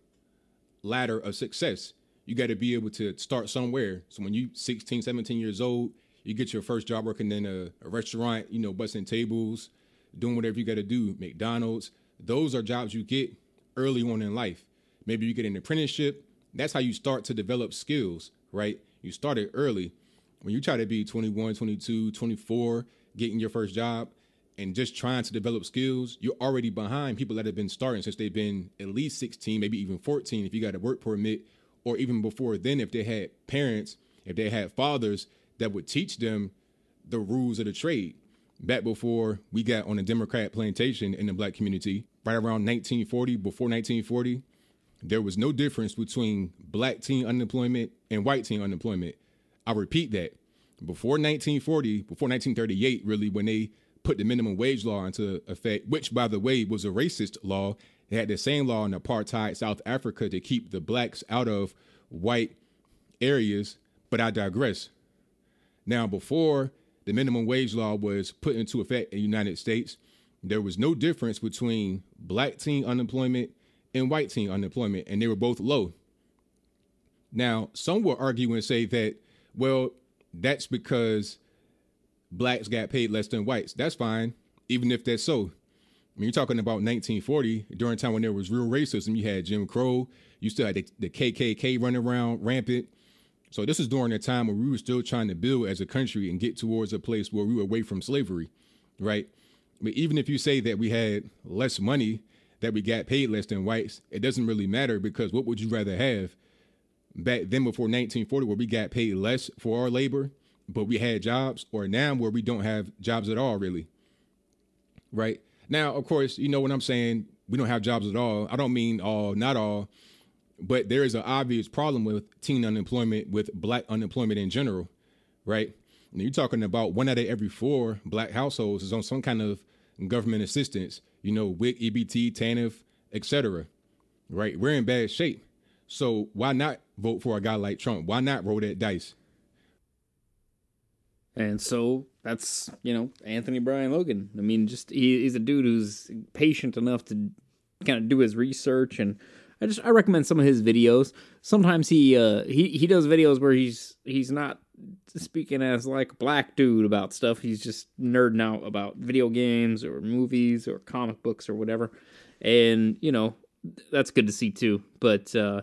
ladder of success. You got to be able to start somewhere. So when you 16, 17 years old, you get your first job working in a, a restaurant, you know, busting tables, doing whatever you got to do, McDonald's. Those are jobs you get early on in life. Maybe you get an apprenticeship, that's how you start to develop skills, right? You started early. When you try to be 21, 22, 24, getting your first job and just trying to develop skills, you're already behind people that have been starting since they've been at least 16, maybe even 14 if you got a work permit, or even before then if they had parents, if they had fathers that would teach them the rules of the trade. Back before we got on a Democrat plantation in the black community, right around 1940, before 1940, there was no difference between black teen unemployment and white teen unemployment. I repeat that. Before 1940, before 1938, really, when they put the minimum wage law into effect, which, by the way, was a racist law, they had the same law in apartheid South Africa to keep the blacks out of white areas. But I digress. Now, before the minimum wage law was put into effect in the United States, there was no difference between black teen unemployment and white teen unemployment, and they were both low. Now, some will argue and say that, well, that's because blacks got paid less than whites. That's fine, even if that's so. I mean, you're talking about 1940, during a time when there was real racism. You had Jim Crow. You still had the, the KKK running around rampant. So this is during a time where we were still trying to build as a country and get towards a place where we were away from slavery, right? But even if you say that we had less money, that we got paid less than whites, it doesn't really matter because what would you rather have back then before 1940 where we got paid less for our labor, but we had jobs, or now where we don't have jobs at all, really, right? Now, of course, you know what I'm saying. We don't have jobs at all. I don't mean all, not all, but there is an obvious problem with teen unemployment, with black unemployment in general, right? And you're talking about one out of every four black households is on some kind of government assistance. You know, WIC, EBT, TANF, etc. Right? We're in bad shape. So why not vote for a guy like Trump? Why not roll that dice? And so that's you know Anthony Brian Logan. I mean, just he, he's a dude who's patient enough to kind of do his research, and I just I recommend some of his videos. Sometimes he uh he he does videos where he's he's not speaking as like a black dude about stuff. He's just nerding out about video games or movies or comic books or whatever, and you know that's good to see too. But uh,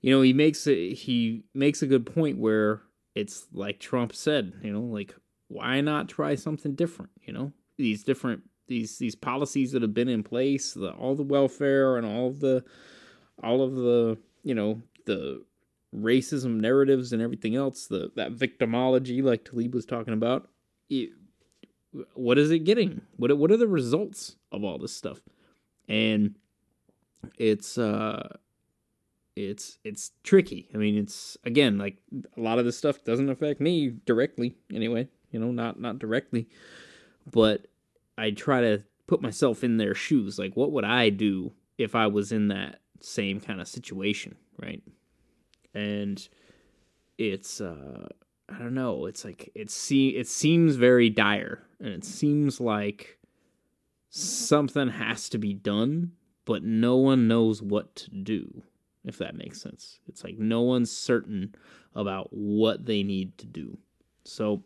you know he makes a, he makes a good point where it's like Trump said, you know, like why not try something different? You know, these different these these policies that have been in place, the, all the welfare and all the all of the you know the racism narratives and everything else, the that victimology like Taleeb was talking about. It, what is it getting? What what are the results of all this stuff? And it's uh it's it's tricky. I mean, it's again like a lot of this stuff doesn't affect me directly anyway, you know, not not directly, but I try to put myself in their shoes. Like what would I do if I was in that same kind of situation, right? And it's uh I don't know, it's like it see it seems very dire and it seems like something has to be done, but no one knows what to do if that makes sense. It's like no one's certain about what they need to do. So,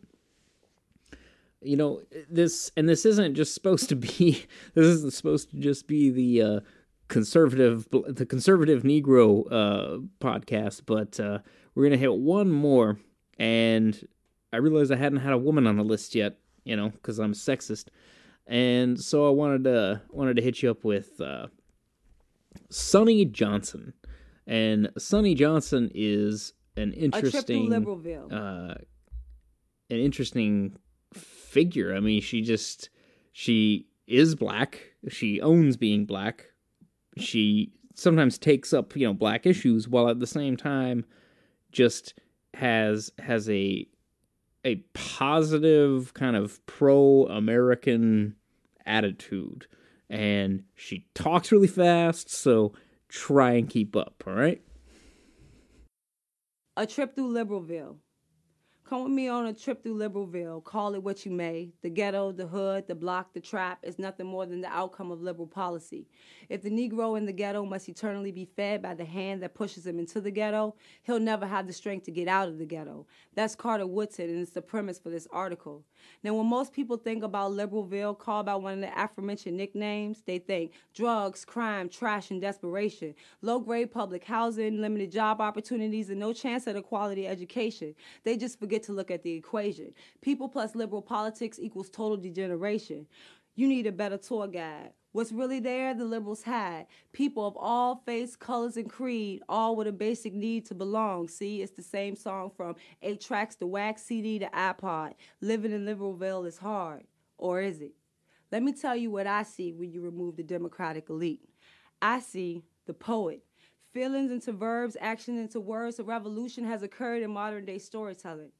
you know, this, and this isn't just supposed to be, this isn't supposed to just be the uh, conservative, the conservative Negro uh, podcast, but uh, we're to hit one more. And I realized I hadn't had a woman on the list yet, you know, because I'm sexist. And so I wanted to wanted to hit you up with uh, Sonnie Johnson. And Sonnie Johnson is an interesting uh, an interesting figure. I mean, she just she is black. She owns being black. She sometimes takes up, you know, black issues while at the same time just has has a a positive kind of pro-American attitude and she talks really fast, so try and keep up, all right? A trip through Liberalville. Come with me on a trip through Liberalville. Call it what you may. The ghetto, the hood, the block, the trap is nothing more than the outcome of liberal policy. If the Negro in the ghetto must eternally be fed by the hand that pushes him into the ghetto, he'll never have the strength to get out of the ghetto. That's Carter Woodson, and it's the premise for this article. Now, when most people think about Liberalville, called by one of the aforementioned nicknames, they think drugs, crime, trash, and desperation, low grade public housing, limited job opportunities, and no chance at a quality education. They just forget to look at the equation. People plus liberal politics equals total degeneration. You need a better tour guide. What's really there, the liberals had. People of all faiths, colors, and creed, all with a basic need to belong. See, it's the same song from 8 tracks to wax, CD to iPod. Living in Liberalville is hard. Or is it? Let me tell you what I see when you remove the Democratic elite. I see the poet. Feelings into verbs, action into words. A revolution has occurred in modern day storytelling.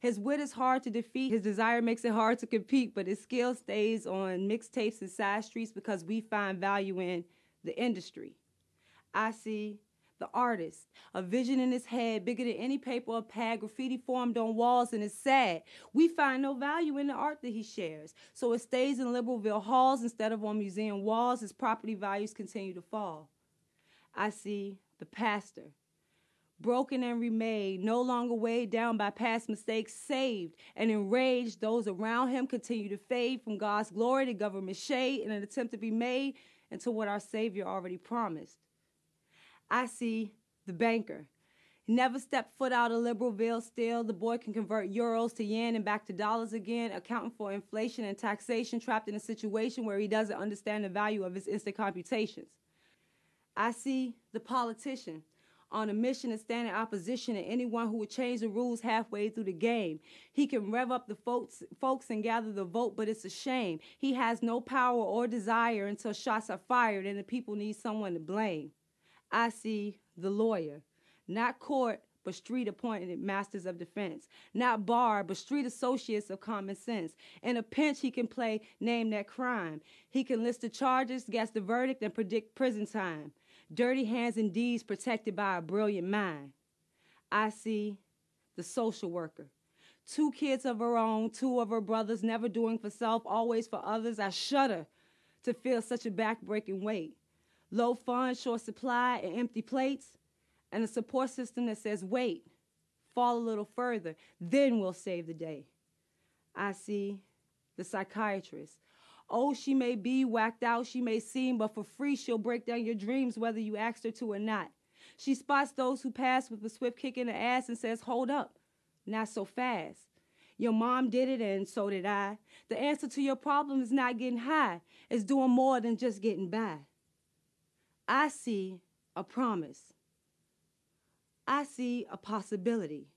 His wit is hard to defeat. His desire makes it hard to compete, but his skill stays on mixtapes and side streets because we find value in the industry. I see the artist, a vision in his head bigger than any paper or pad, graffiti formed on walls, and it's sad. We find no value in the art that he shares. So it stays in Liberalville halls instead of on museum walls. His property values continue to fall. I see the pastor, broken and remade, no longer weighed down by past mistakes, saved and enraged. Those around him continue to fade from God's glory to government shade in an attempt to be made into what our Savior already promised. I see the banker. He never stepped foot out of Liberalville still. The boy can convert euros to yen and back to dollars again, accounting for inflation and taxation, trapped in a situation where he doesn't understand the value of his instant computations. I see the politician on a mission to stand in opposition to anyone who would change the rules halfway through the game. He can rev up the folks, folks and gather the vote, but it's a shame. He has no power or desire until shots are fired and the people need someone to blame. I see the lawyer, not court, but street appointed masters of defense, not bar, but street associates of common sense. In a pinch, he can play name that crime. He can list the charges, guess the verdict, and predict prison time. Dirty hands and deeds protected by a brilliant mind. I see the social worker. Two kids of her own, two of her brothers, never doing for self, always for others. I shudder to feel such a backbreaking weight. Low funds, short supply, and empty plates, and a support system that says, wait, fall a little further, then we'll save the day. I see the psychiatrist. Oh, she may be whacked out, she may seem, but for free she'll break down your dreams whether you asked her to or not. She spots those who pass with a swift kick in the ass and says, Hold up, not so fast. Your mom did it and so did I. The answer to your problem is not getting high, it's doing more than just getting by. I see a promise. I see a possibility.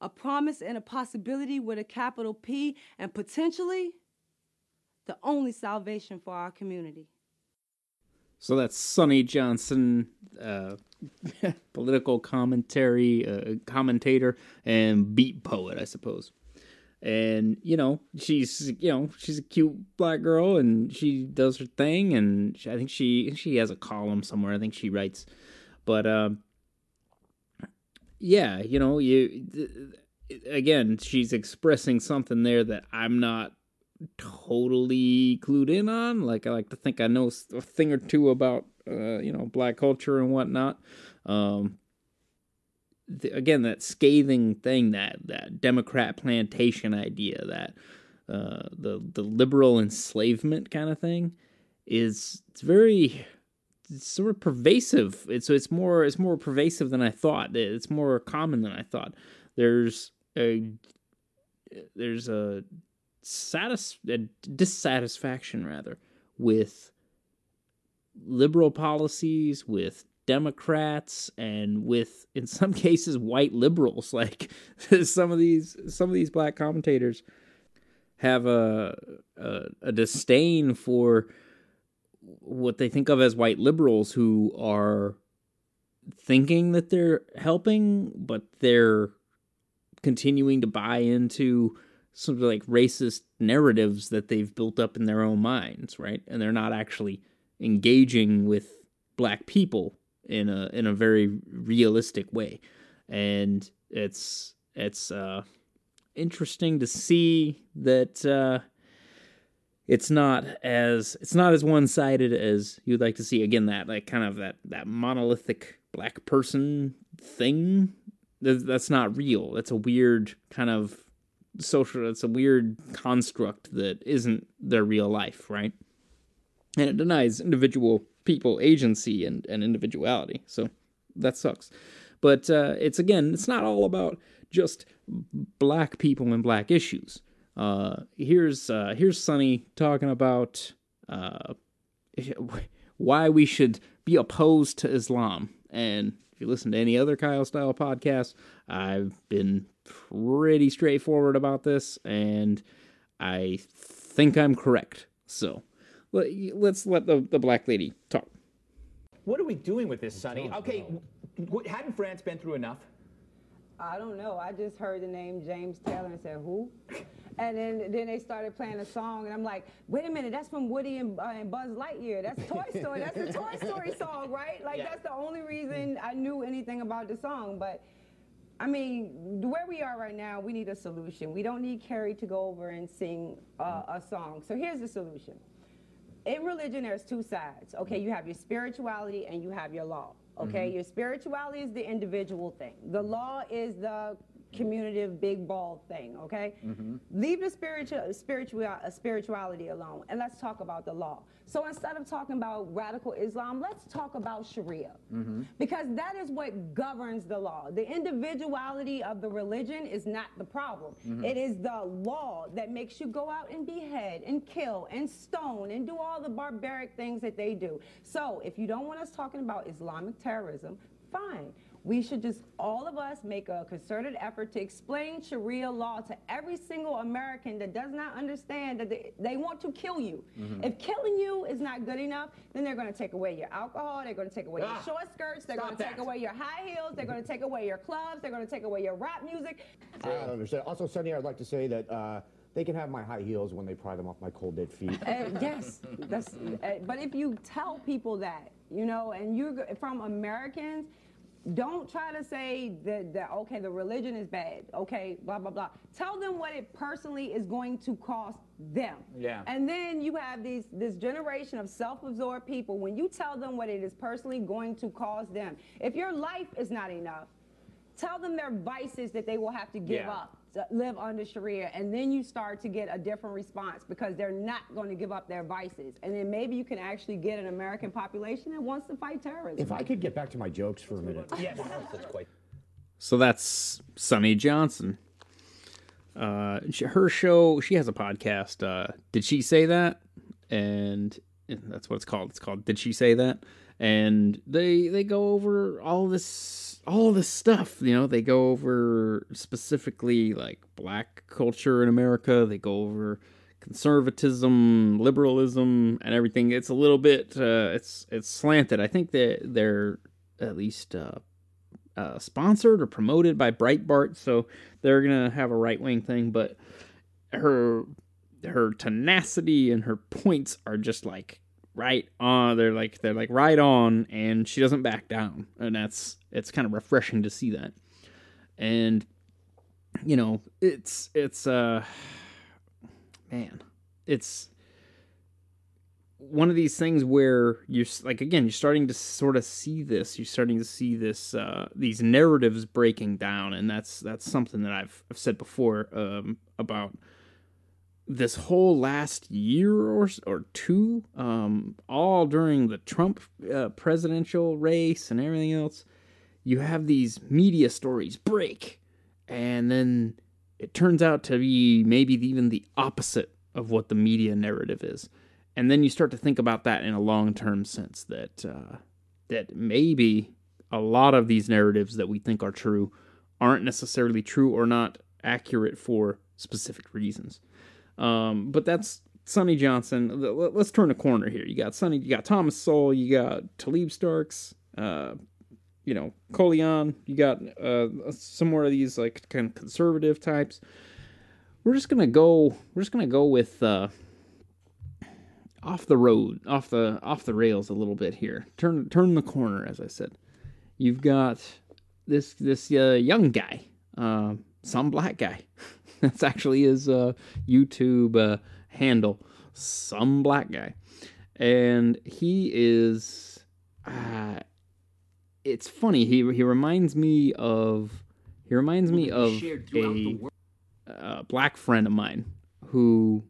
A promise and a possibility with a capital P and potentially the only salvation for our community. So that's Sonnie Johnson, uh, political commentary uh, commentator and beat poet, I suppose. And you know, she's you know she's a cute black girl, and she does her thing, and I think she she has a column somewhere. I think she writes, but um, yeah, you know, you again, she's expressing something there that I'm not totally clued in on. Like I like to think I know a thing or two about uh, you know black culture and whatnot. Um, the, again, that scathing thing, that that Democrat plantation idea, that uh, the the liberal enslavement kind of thing, is it's very it's sort of pervasive. It's it's more it's more pervasive than I thought. It's more common than I thought. There's a there's a satis uh, dissatisfaction rather with liberal policies, with Democrats, and with in some cases white liberals. Like some of these some of these black commentators have a, a, a disdain for what they think of as white liberals who are thinking that they're helping, but they're continuing to buy into of like racist narratives that they've built up in their own minds, right? And they're not actually engaging with black people in a in a very realistic way. And it's it's uh interesting to see that uh it's not as it's not as one-sided as you'd like to see again that like kind of that that monolithic black person thing that's not real that's a weird kind of social it's a weird construct that isn't their real life right and it denies individual people agency and, and individuality so that sucks but uh, it's again it's not all about just black people and black issues Uh, here's uh, here's Sonnie talking about uh, why we should be opposed to Islam. And if you listen to any other Kyle Style podcast, I've been pretty straightforward about this, and I think I'm correct. So let, us let the, the black lady talk. What are we doing with this, Sonnie? Okay, w- hadn't France been through enough? I don't know. I just heard the name James Taylor and said, who? And then, then they started playing a song, and I'm like, wait a minute, that's from Woody and, uh, and Buzz Lightyear. That's Toy Story. that's the Toy Story song, right? Like, yeah. that's the only reason I knew anything about the song. But, I mean, where we are right now, we need a solution. We don't need Kerry to go over and sing uh, a song. So here's the solution. In religion, there's two sides. Okay, you have your spirituality and you have your law. Okay, mm-hmm. your spirituality is the individual thing. The law is the commutative big ball thing, okay? Mm-hmm. Leave the spiritual, spiritual, spirituality alone and let's talk about the law. So instead of talking about radical Islam, let's talk about Sharia. Mm-hmm. Because that is what governs the law. The individuality of the religion is not the problem. Mm-hmm. It is the law that makes you go out and behead and kill and stone and do all the barbaric things that they do. So if you don't want us talking about Islamic terrorism, fine we should just, all of us, make a concerted effort to explain Sharia law to every single American that does not understand that they, they want to kill you. Mm-hmm. If killing you is not good enough, then they're going to take away your alcohol, they're going to take away ah, your short skirts, they're going to take away your high heels, they're going to take away your clubs, they're going to take away your rap music. I don't understand. Also, Sonnie, I'd like to say that. Uh, they can have my high heels when they pry them off my cold dead feet. Uh, yes, that's, uh, but if you tell people that, you know, and you're from Americans, don't try to say that, that, okay the religion is bad okay blah blah blah. Tell them what it personally is going to cost them. Yeah. And then you have these this generation of self-absorbed people. When you tell them what it is personally going to cost them if your life is not enough tell them their vices that they will have to give yeah. up live under Sharia, and then you start to get a different response because they're not going to give up their vices. And then maybe you can actually get an American population that wants to fight terrorism. If I could get back to my jokes for a minute. yes, that's quite. So that's Sonnie Johnson. Uh, her show, she has a podcast. Uh, Did she say that? And that's what it's called. It's called Did She Say That? And they they go over all this all this stuff. You know, they go over specifically like black culture in America. They go over conservatism, liberalism, and everything. It's a little bit uh, it's it's slanted. I think that they're at least uh, uh, sponsored or promoted by Breitbart, so they're gonna have a right wing thing. But her her tenacity and her points are just like right on they're like they're like right on and she doesn't back down. And that's it's kind of refreshing to see that. And you know it's it's uh man it's one of these things where you're like again you're starting to sort of see this. You're starting to see this uh these narratives breaking down. And that's that's something that I've, I've said before um about this whole last year or or two, um, all during the Trump uh, presidential race and everything else, you have these media stories break, and then it turns out to be maybe even the opposite of what the media narrative is, and then you start to think about that in a long term sense that uh, that maybe a lot of these narratives that we think are true aren't necessarily true or not accurate for specific reasons. Um, but that's Sonnie Johnson. Let's turn a corner here. You got Sonnie, you got Thomas Sowell, you got Taleeb Starkes, uh, you know, Colion, you got uh, some more of these like kind of conservative types. We're just gonna go. We're just gonna go with uh, off the road, off the off the rails a little bit here. Turn turn the corner, as I said. You've got this this uh, young guy, uh, some black guy. That's actually his uh, YouTube uh, handle, some black guy, and he is. Uh, it's funny. He he reminds me of. He reminds me of a, a black friend of mine who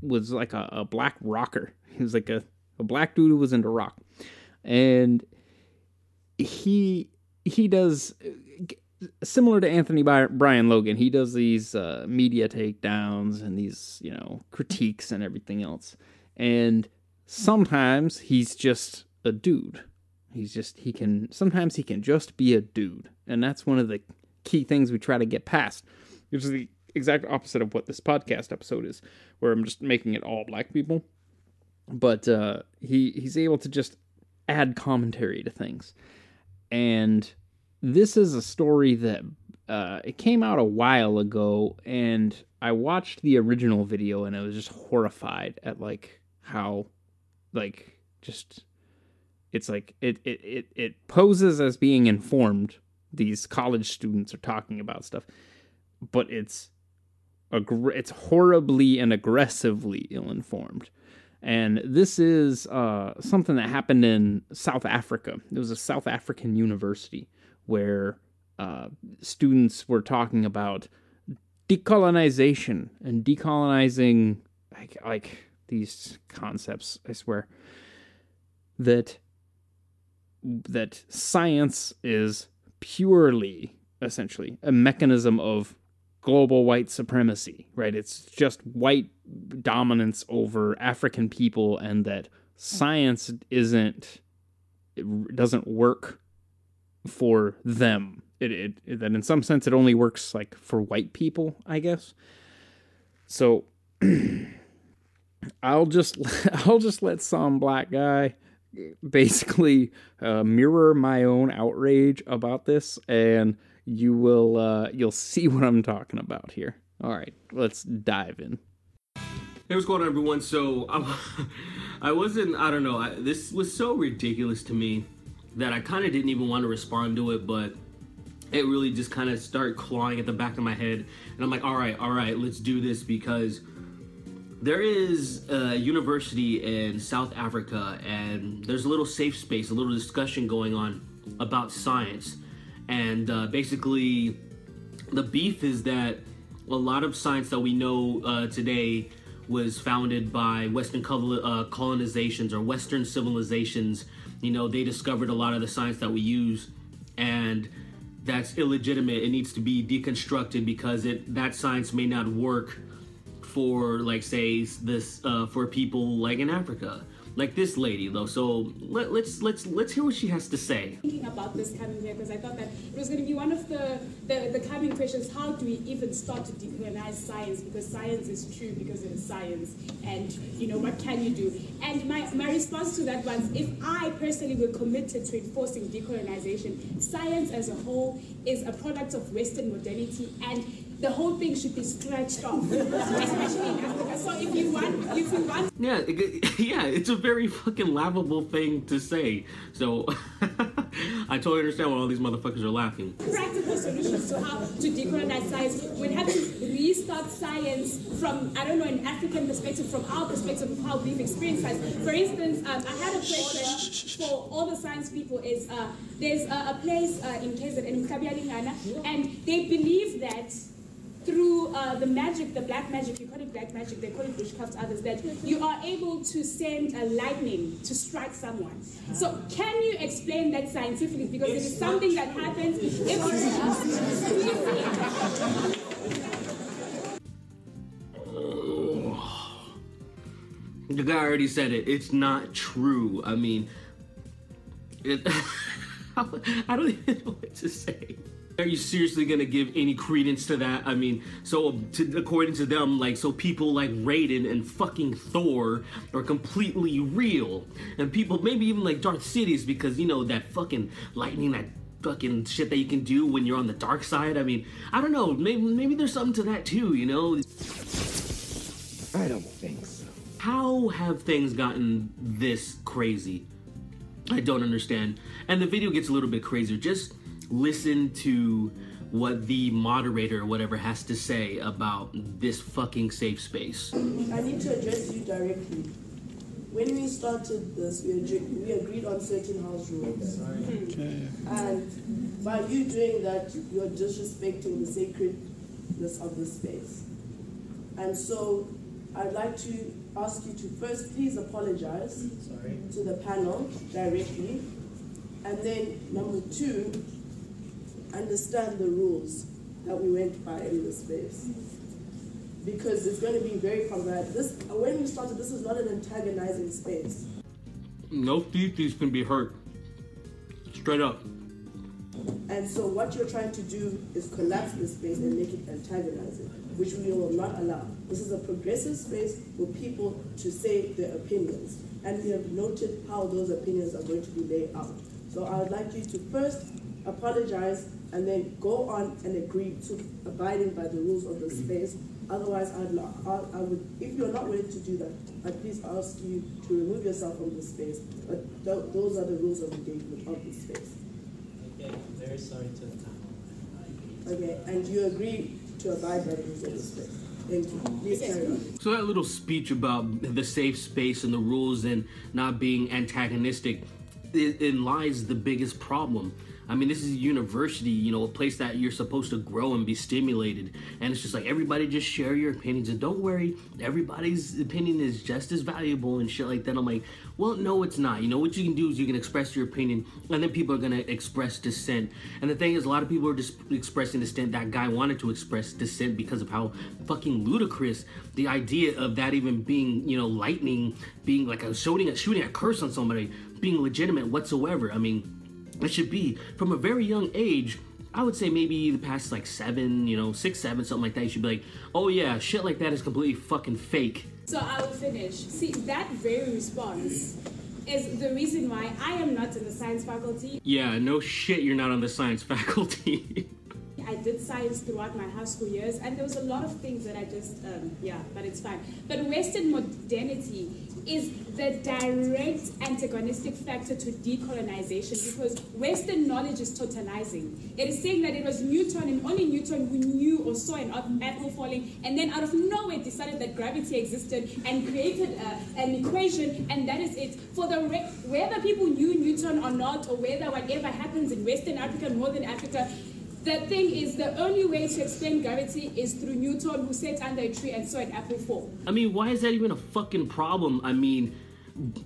was like a, a black rocker. He was like a, a black dude who was into rock, and he he does similar to Anthony By- Brian Logan. He does these uh, media takedowns and these, you know, critiques and everything else. And sometimes he's just a dude. He's just he can sometimes he can just be a dude. And that's one of the key things we try to get past. Which is the exact opposite of what this podcast episode is, where I'm just making it all black people. But uh he he's able to just add commentary to things. And this is a story that uh, it came out a while ago, and I watched the original video, and I was just horrified at like how, like, just it's like it it it, it poses as being informed. These college students are talking about stuff, but it's aggr- it's horribly and aggressively ill informed. And this is uh, something that happened in South Africa. It was a South African university where uh, students were talking about decolonization and decolonizing, like, like these concepts. I swear that that science is purely, essentially, a mechanism of global white supremacy, right? It's just white dominance over African people, and that science isn't, it doesn't work for them. It, it, it that in some sense it only works like for white people, I guess. So I'll just I'll just let some black guy basically uh, mirror my own outrage about this, and you will uh, you'll see what I'm talking about here. All right, let's dive in. Hey, what's going on, everyone? So, I, I wasn't, I don't know, I, this was so ridiculous to me that I kind of didn't even want to respond to it, but it really just kind of started clawing at the back of my head. And I'm like, all right, all right, let's do this because there is a university in South Africa, and there's a little safe space, a little discussion going on about science. And uh, basically, the beef is that a lot of science that we know uh, today was founded by Western uh, colonizations or Western civilizations. You know, they discovered a lot of the science that we use, and that's illegitimate. It needs to be deconstructed because it that science may not work for, like, say, this uh, for people like in Africa like this lady though. So let, us let's, let's let's hear what she has to say. Thinking about this coming here because I thought that it was going to be one of the, the the coming questions. How do we even start to decolonize science? Because science is true because it is science, and you know what can you do? And my my response to that was, if I personally were committed to enforcing decolonization, science as a whole is a product of Western modernity and the whole thing should be scratched off, especially in Africa. So if you want, if you want. Yeah, it, yeah, it's a very fucking laughable thing to say. So I totally understand why all these motherfuckers are laughing. Practical solutions to how to decolonize science. We have to restart science from, I don't know, an African perspective, from our perspective of how we've experienced science. For instance, um, I had a question for all the science people is uh, there's a, a place uh, in KZN, in Mkabialingana, and they believe that through uh, the magic, the black magic, you call it black magic, they call it witchcraft others, that you are able to send a lightning to strike someone. So can you explain that scientifically? Because it's it is something that happens The guy already said it. It's not true. I mean, it, I don't even know what to say. Are you seriously gonna give any credence to that? I mean, so to, according to them, like, so people like Raiden and fucking Thor are completely real, and people maybe even like Darth Sidious because you know that fucking lightning, that fucking shit that you can do when you're on the dark side. I mean, I don't know. Maybe maybe there's something to that too. You know. I don't think so. How have things gotten this crazy? I don't understand. And the video gets a little bit crazier. Just listen to what the moderator or whatever has to say about this fucking safe space. I need to address you directly. When we started this, we, agreed, we agreed on certain house rules. Okay. And by you doing that, you're disrespecting the sacredness of the space. And so I'd like to ask you to first please apologize Sorry. to the panel directly. And then number two, understand the rules that we went by in this space. Because it's going to be very problematic. This, when we started, this is not an antagonizing space. No theses can be hurt. Straight up. And so what you're trying to do is collapse the space and make it antagonizing, which we will not allow. This is a progressive space for people to say their opinions. And we have noted how those opinions are going to be laid out. So I would like you to first apologize and then go on and agree to abiding by the rules of the space. Otherwise, I'd, lo- I, I would, if you're not willing to do that, I'd please ask you to remove yourself from the space. But th- those are the rules of engagement of the space. Okay, I'm very sorry to the panel. Okay, and you agree to abide by the rules of the space. Thank you. Please carry on. So that little speech about the safe space and the rules and not being antagonistic, it, it lies the biggest problem. I mean, this is a university, you know, a place that you're supposed to grow and be stimulated. And it's just like everybody just share your opinions and don't worry, everybody's opinion is just as valuable and shit like that. I'm like, well, no, it's not. You know, what you can do is you can express your opinion and then people are going to express dissent. And the thing is, a lot of people are just expressing dissent. That guy wanted to express dissent because of how fucking ludicrous the idea of that even being, you know, lightning, being like a shooting, a shooting a curse on somebody, being legitimate whatsoever. I mean, it should be from a very young age. I would say maybe the past like seven, you know, six, seven, something like that. You should be like, oh yeah, shit like that is completely fucking fake. So I will finish. See, that very response is the reason why I am not in the science faculty. Yeah, no shit, you're not on the science faculty. I did science throughout my high school years, and there was a lot of things that I just, um, yeah, but it's fine. But Western modernity is the direct antagonistic factor to decolonization because Western knowledge is totalizing. It is saying that it was Newton and only Newton who knew or saw an apple falling, and then out of nowhere decided that gravity existed and created uh, an equation, and that is it. For the whether people knew Newton or not, or whether whatever happens in Western Africa, Northern Africa, the thing is, the only way to explain gravity is through Newton, who sat under a tree and saw an apple fall. I mean, why is that even a fucking problem? I mean,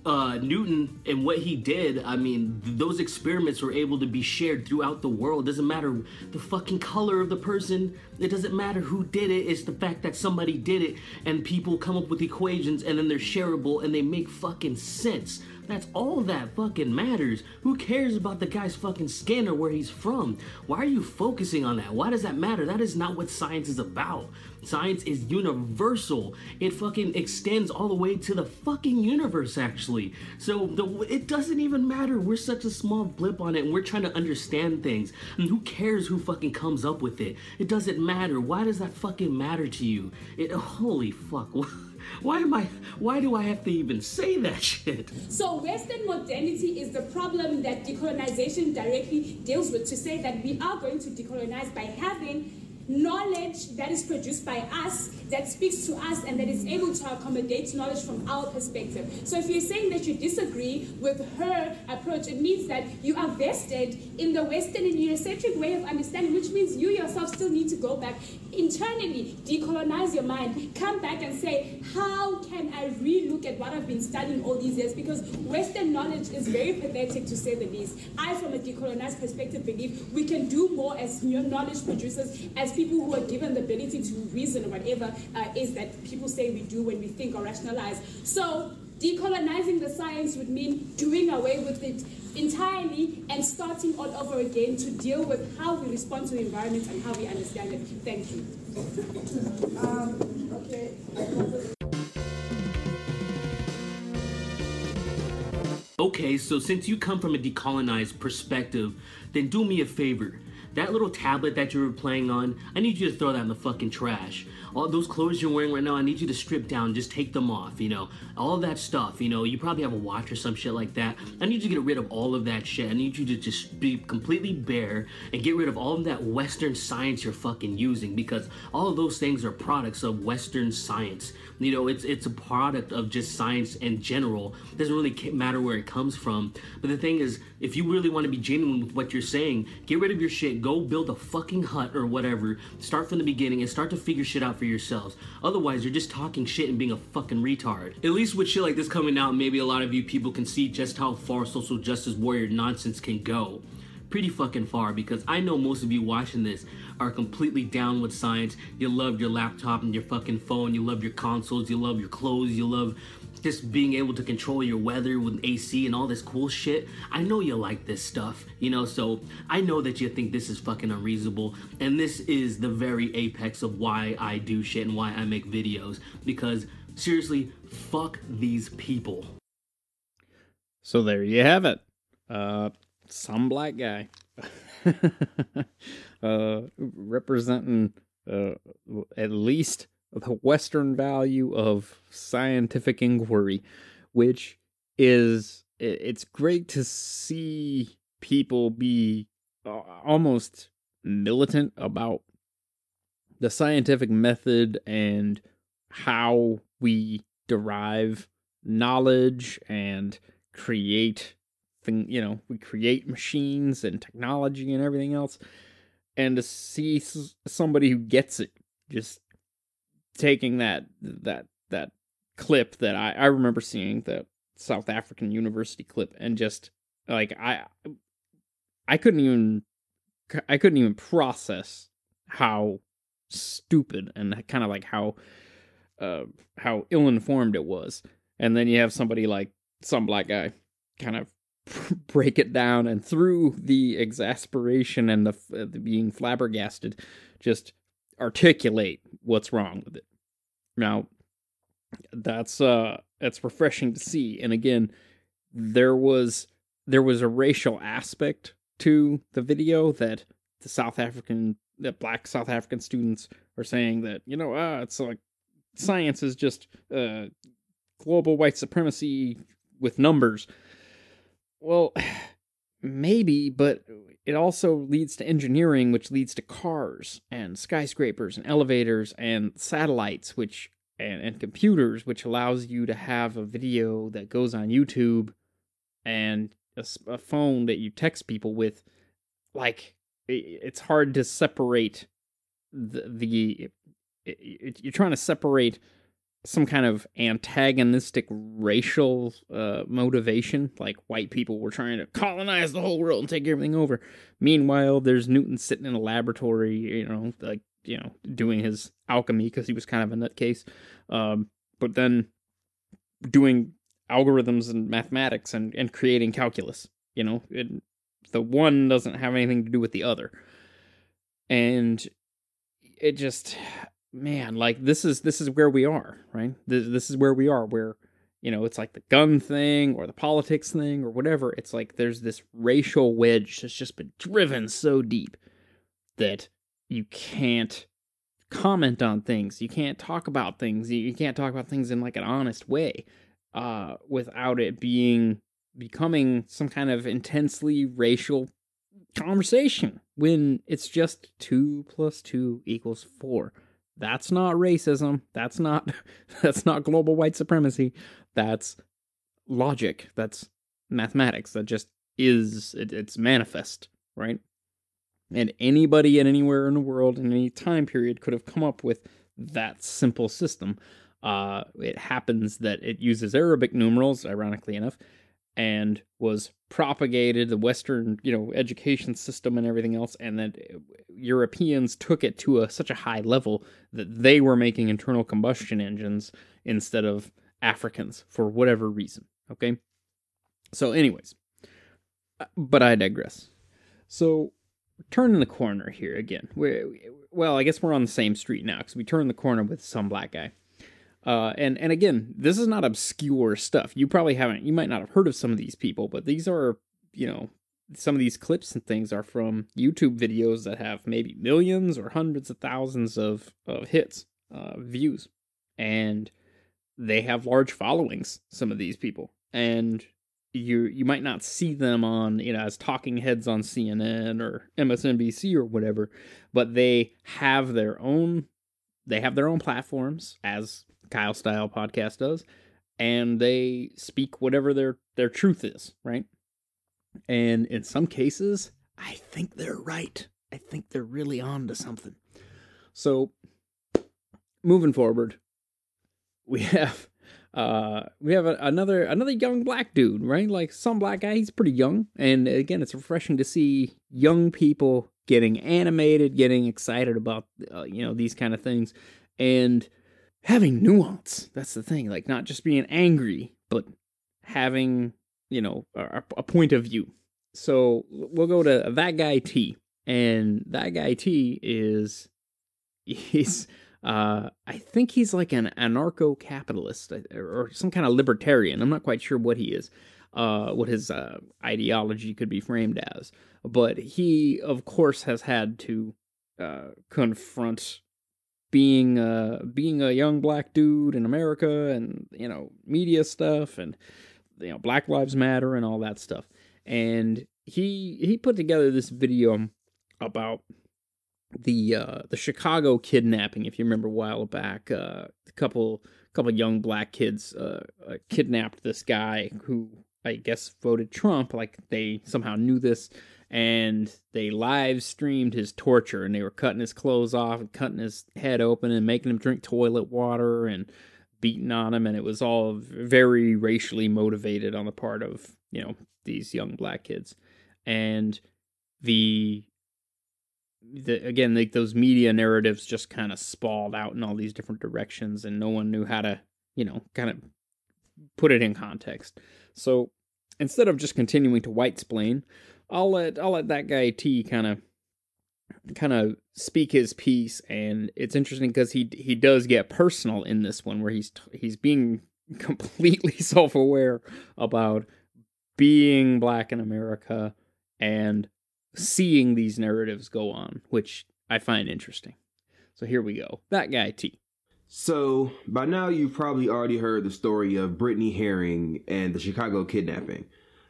uh, Newton and what he did, I mean, th- those experiments were able to be shared throughout the world. Doesn't matter the fucking color of the person. It doesn't matter who did it. It's the fact that somebody did it and people come up with equations and then they're shareable and they make fucking sense. That's all that fucking matters. Who cares about the guy's fucking skin or where he's from? Why are you focusing on that? Why does that matter? That is not what science is about. Science is universal. It fucking extends all the way to the fucking universe, actually. So the, it doesn't even matter. We're such a small blip on it, and we're trying to understand things. And who cares who fucking comes up with it? It doesn't matter. Why does that fucking matter to you? It holy fuck. Why am I? Why do I have to even say that shit? So Western modernity is the problem that decolonization directly deals with. To say that we are going to decolonize by having knowledge that is produced by us, that speaks to us, and that is able to accommodate knowledge from our perspective. So if you're saying that you disagree with her approach, it means that you are vested in the Western and Eurocentric way of understanding, which means you yourself still need to go back internally, decolonize your mind, come back and say, how can I relook at what I've been studying all these years? Because Western knowledge is very pathetic to say the least. I, from a decolonized perspective, believe we can do more as new knowledge producers, as people who are given the ability to reason or whatever uh, is that people say we do when we think or rationalize. So decolonizing the science would mean doing away with it entirely and starting all over again to deal with how we respond to the environment and how we understand it. Thank you. Um, okay. Okay, so since you come from a decolonized perspective, then do me a favor. That little tablet that you were playing on, I need you to throw that in the fucking trash. All those clothes you're wearing right now, I need you to strip down, just take them off, you know. All that stuff, you know, you probably have a watch or some shit like that. I need you to get rid of all of that shit. I need you to just be completely bare and get rid of all of that Western science you're fucking using because all of those things are products of Western science. You know, it's it's a product of just science in general. It doesn't really matter where it comes from. But the thing is, if you really want to be genuine with what you're saying, get rid of your shit. Go build a fucking hut or whatever. Start from the beginning and start to figure shit out for yourselves. Otherwise, you're just talking shit and being a fucking retard. At least with shit like this coming out, maybe a lot of you people can see just how far social justice warrior nonsense can go. pretty fucking far because I know most of you watching this are completely down with science. You love your laptop and your fucking phone. You love your consoles. You love your clothes. You love just being able to control your weather with AC and all this cool shit. I know you like this stuff, you know, so I know that you think this is fucking unreasonable. And this is the very apex of why I do shit and why I make videos. Because seriously, fuck these people. So there you have it. Uh, some black guy uh, representing uh, at least the Western value of scientific inquiry, which is it's great to see people be uh, almost militant about the scientific method and how we derive knowledge and create thing you know we create machines and technology and everything else. And to see somebody who gets it just taking that that that clip that I, I remember seeing the South African University clip and just like I I couldn't even I couldn't even process how stupid and kind of like how uh how ill informed it was. And then you have somebody like some black guy kind of break it down and through the exasperation and the, the being flabbergasted just articulate what's wrong with it. Now, that's uh that's refreshing to see. And again, there was there was a racial aspect to the video that the South African that black South African students are saying that, you know, ah, it's like science is just uh global white supremacy with numbers. Well, maybe, but it also leads to engineering, which leads to cars and skyscrapers and elevators and satellites, which and, and computers, which allows you to have a video that goes on YouTube and a, a phone that you text people with. Like, it, it's hard to separate the, the it, it, you're trying to separate some kind of antagonistic racial uh, motivation, like white people were trying to colonize the whole world and take everything over. Meanwhile, there's Newton sitting in a laboratory, you know, like you know, doing his alchemy because he was kind of a nutcase. Um, but then doing algorithms and mathematics and, and creating calculus. You know, it, the one doesn't have anything to do with the other. And it just man, like this is this is where we are, right? This, this is where we are, where you know it's like the gun thing or the politics thing or whatever. It's like there's this racial wedge that's just been driven so deep that you can't comment on things, you can't talk about things, you, can't talk about things in like an honest way, uh, without it being becoming some kind of intensely racial conversation when it's just two plus two equals four that's not racism. That's not that's not global white supremacy. That's logic. That's mathematics. That just is it, it's manifest, right? And anybody at anywhere in the world in any time period could have come up with that simple system. Uh, it happens that it uses Arabic numerals, ironically enough, and was propagated the western you know education system and everything else and that europeans took it to a, such a high level that they were making internal combustion engines instead of africans for whatever reason okay? So anyways uh, but i digress. So turning the corner here again. We well i guess we're on the same street now because we turned the corner with some black guy uh, and and again, this is not obscure stuff. You probably haven't, you might not have heard of some of these people, but these are, you know, some of these clips and things are from YouTube videos that have maybe millions or hundreds of thousands of of hits, uh, views, and they have large followings. Some of these people, and you you might not see them on you know as talking heads on CNN or MSNBC or whatever, but they have their own they have their own platforms as Kyle Style podcast does, and they speak whatever their their truth is, right? And in some cases, I think they're right. I think they're really on to something. So, moving forward, we have uh, we have a, another another young black dude, right? Like some black guy, he's pretty young, and again, it's refreshing to see young people getting animated, getting excited about uh, you know these kind of things, and having nuance. That's the thing, like not just being angry, but having you know a, a point of view. So we'll go to that guy T, and that guy T is he's uh, I think he's like an anarcho capitalist uh, or some kind of libertarian. I'm not quite sure what he is, uh, what his uh, ideology could be framed as. But he, of course, has had to uh, confront being uh, being a young black dude in America and you know media stuff and you know Black Lives Matter and all that stuff. And he he put together this video about the uh, the Chicago kidnapping. If you remember a while back, uh, a couple couple young black kids uh, uh, kidnapped this guy who I guess voted Trump. Like they somehow knew this, and they live streamed his torture, and they were cutting his clothes off and cutting his head open and making him drink toilet water and beating on him, and it was all very racially motivated on the part of you know these young black kids, and the the, again, like those media narratives just kind of spalled out in all these different directions, and no one knew how to, you know, kind of put it in context. So instead of just continuing to white splain, I'll let I'll let that guy T kind of kind of speak his piece, and it's interesting because he he does get personal in this one, where he's he's being completely self aware about being black in America and seeing these narratives go on, which I find interesting. So here we go. That guy T. So by now you've probably already heard the story of Brittany Herring and the Chicago kidnapping.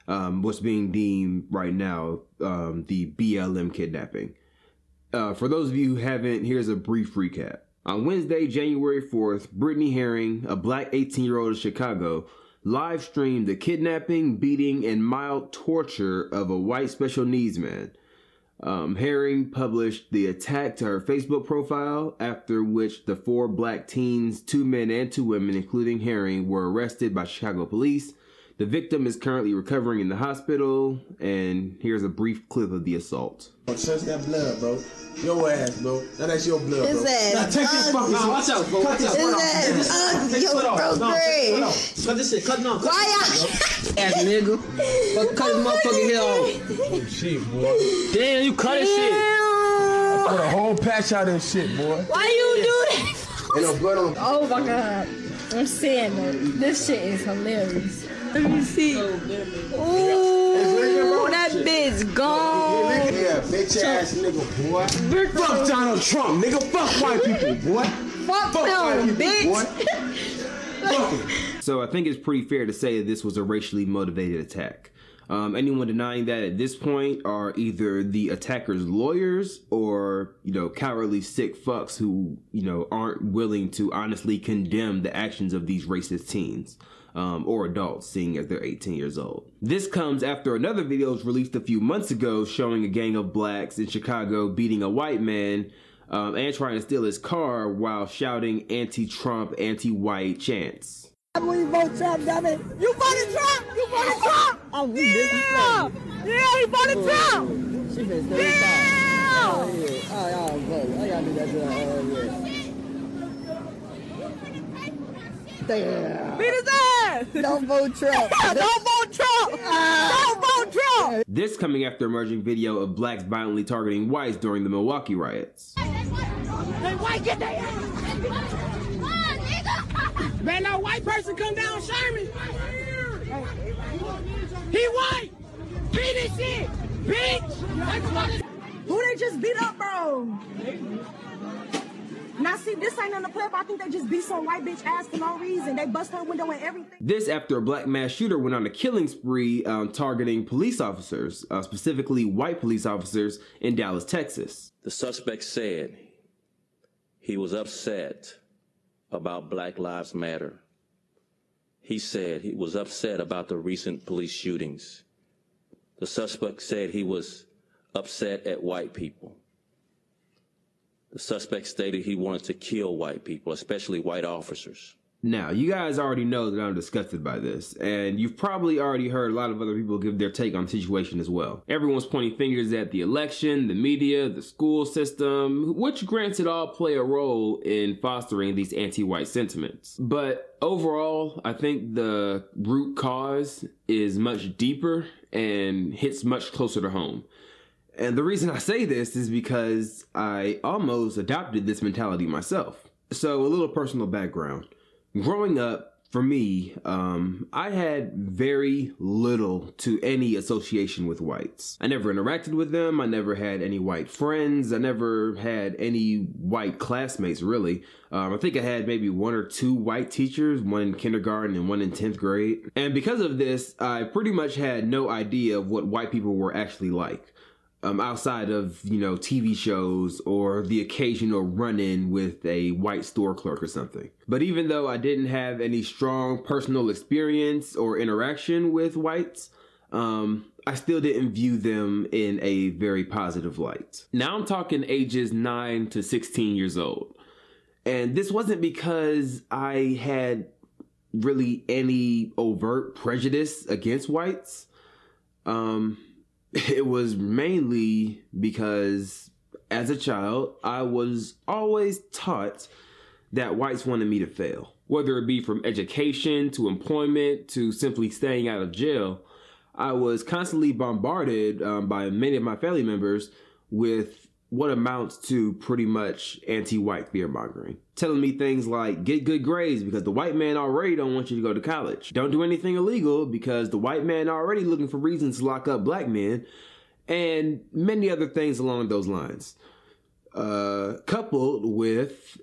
Um, what's being deemed right now um, the BLM kidnapping. Uh, for those of you who haven't, here's a brief recap. On Wednesday, January 4th, Brittany Herring, a black 18 year old in Chicago, live streamed the kidnapping, beating, and mild torture of a white special needs man. Um, Herring published the attack to her Facebook profile, after which the four black teens, two men and two women, including Herring, were arrested by Chicago police. The victim is currently recovering in the hospital, and here's a brief clip of the assault. Touch that blood, bro. Your ass, bro. Now that's your blood, bro. ass Now take this fucking ugly. watch out, bro. Watch His out. ass ugly. Take Yo, bro, No, Greg. take this off. Cut this shit. Cut no. Why Ass nigga. Fuck, cut his motherfucking hair off. Oh, shit, boy. Damn, you cut his shit. I put a whole patch out of this shit, boy. Why you do that? Ain't no blood on. Oh my god. I'm saying though, this shit is hilarious. Let me see. Ooh, that bitch gone. Yeah, bitch ass nigga, boy. Fuck Donald Trump, nigga. Fuck white people, boy. Fuck white them, people, boy. bitch. So I think it's pretty fair to say that this was a racially motivated attack. Um, anyone denying that at this point are either the attacker's lawyers or, you know, cowardly sick fucks who, you know, aren't willing to honestly condemn the actions of these racist teens. Um, or adults, seeing as they're 18 years old. This comes after another video was released a few months ago showing a gang of blacks in Chicago beating a white man um, and trying to steal his car while shouting anti-Trump, anti-white chants. When you vote Trump, damn it. You voted Trump! You voted Trump! Oh, yeah! Yeah, you voted oh, Trump! She been still oh, yeah! Oh, yeah. Oh, y'all vote. I gotta do that to her. Oh, yeah. Damn. Beat his ass! Don't vote Trump. Don't vote Trump! Ah. Don't vote Trump! This coming after emerging video of blacks violently targeting whites during the Milwaukee riots. Hey, white, get their ass! Man, no white person come down Sherman. He white. Beat his shit, bitch. Who they just beat up, bro? Now see, this ain't in the clip. I think they just beat some white bitch ass for no reason. They bust her window and everything. This after a black mass shooter went on a killing spree um, targeting police officers, uh, specifically white police officers in Dallas, Texas. The suspect said he was upset about Black Lives Matter. He said he was upset about the recent police shootings. The suspect said he was upset at white people. The suspect stated he wanted to kill white people, especially white officers. Now, you guys already know that I'm disgusted by this, and you've probably already heard a lot of other people give their take on the situation as well. Everyone's pointing fingers at the election, the media, the school system, which granted all play a role in fostering these anti-white sentiments. But overall, I think the root cause is much deeper and hits much closer to home. And the reason I say this is because I almost adopted this mentality myself. So, a little personal background growing up for me um, i had very little to any association with whites. I never interacted with them. I never had any white friends. I never had any white classmates really. Um, i think i had maybe one or two white teachers one in kindergarten and one in 10th grade. And because of this i pretty much had no idea of what white people were actually like um, outside of you know TV shows or the occasional run-in with a white store clerk or something. But even though I didn't have any strong personal experience or interaction with whites, um, I still didn't view them in a very positive light. Now I'm talking ages 9 to 16 years old. And this wasn't because I had really any overt prejudice against whites. Um, it was mainly because as a child, I was always taught that whites wanted me to fail. Whether it be from education to employment to simply staying out of jail, I was constantly bombarded um, by many of my family members with what amounts to pretty much anti-white fear mongering. Telling me things like get good grades because the white man already don't want you to go to college. Don't do anything illegal because the white man already looking for reasons to lock up black men and many other things along those lines. Uh, coupled with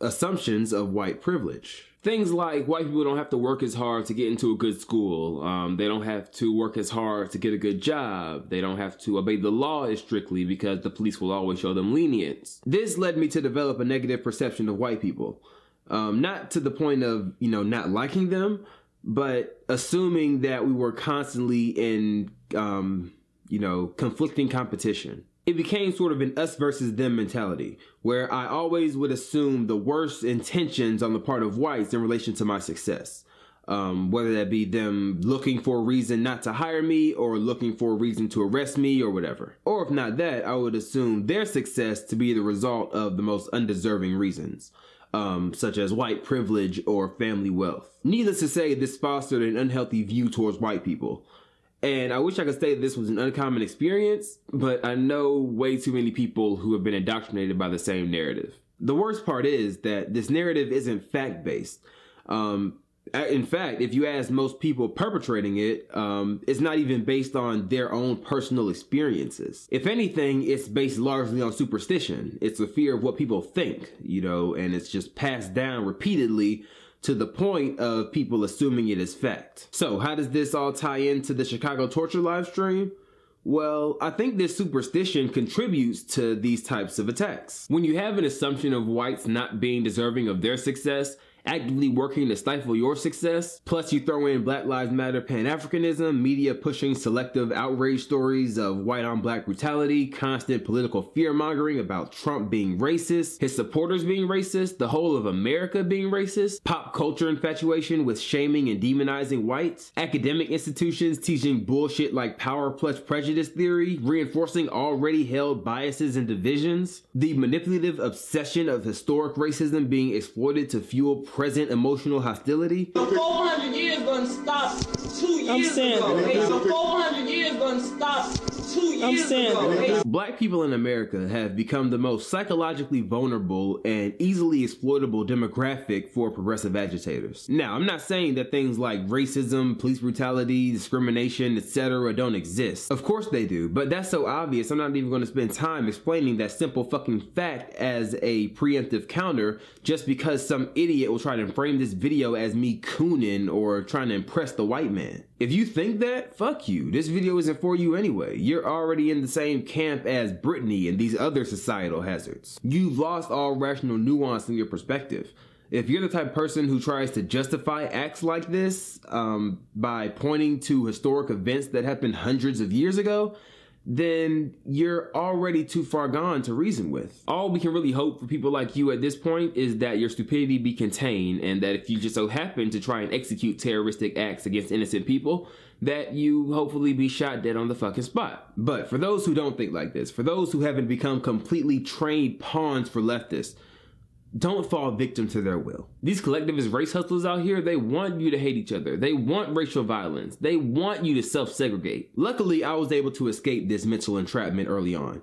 assumptions of white privilege. Things like white people don't have to work as hard to get into a good school. Um, they don't have to work as hard to get a good job. They don't have to obey the law as strictly because the police will always show them lenience. This led me to develop a negative perception of white people. Um, not to the point of, you know, not liking them, but assuming that we were constantly in, um, you know, conflicting competition it became sort of an us versus them mentality, where I always would assume the worst intentions on the part of whites in relation to my success. Um, whether that be them looking for a reason not to hire me or looking for a reason to arrest me or whatever. Or if not that, I would assume their success to be the result of the most undeserving reasons. Um, such as white privilege or family wealth. Needless to say, this fostered an unhealthy view towards white people, and I wish I could say this was an uncommon experience, but I know way too many people who have been indoctrinated by the same narrative. The worst part is that this narrative isn't fact based. Um, in fact, if you ask most people perpetrating it, um, it's not even based on their own personal experiences. If anything, it's based largely on superstition. It's a fear of what people think, you know, and it's just passed down repeatedly to the point of people assuming it is fact. So, how does this all tie into the Chicago torture live stream? Well, I think this superstition contributes to these types of attacks. When you have an assumption of whites not being deserving of their success, actively working to stifle your success. Plus, you throw in Black Lives Matter Pan Africanism, media pushing selective outrage stories of white on black brutality, constant political fear mongering about Trump being racist, his supporters being racist, the whole of America being racist, pop culture infatuation with shaming and demonizing whites, academic institutions teaching bullshit like power plus prejudice theory, reinforcing already held biases and divisions, the manipulative obsession of historic racism being exploited to fuel present emotional hostility. So 400 years gonna stop two years ago. Okay? So 400 years gonna stop two years ago. Black people in America have become the most psychologically vulnerable and easily exploitable demographic for progressive agitators. Now, I'm not saying that things like racism, police brutality, discrimination, etc. don't exist. Of course they do, but that's so obvious I'm not even going to spend time explaining that simple fucking fact as a preemptive counter just because some idiot will try to frame this video as me cooning or trying to impress the white man. If you think that, fuck you. This video isn't for you anyway. You're already in the same camp as Brittany and these other societal hazards. You've lost all rational nuance in your perspective. If you're the type of person who tries to justify acts like this um, by pointing to historic events that happened hundreds of years ago, then you're already too far gone to reason with. All we can really hope for people like you at this point is that your stupidity be contained and that if you just so happen to try and execute terroristic acts against innocent people, that you hopefully be shot dead on the fucking spot. But for those who don't think like this, for those who haven't become completely trained pawns for leftists, don't fall victim to their will. These collectivist race hustlers out here, they want you to hate each other. They want racial violence. They want you to self segregate. Luckily, I was able to escape this mental entrapment early on.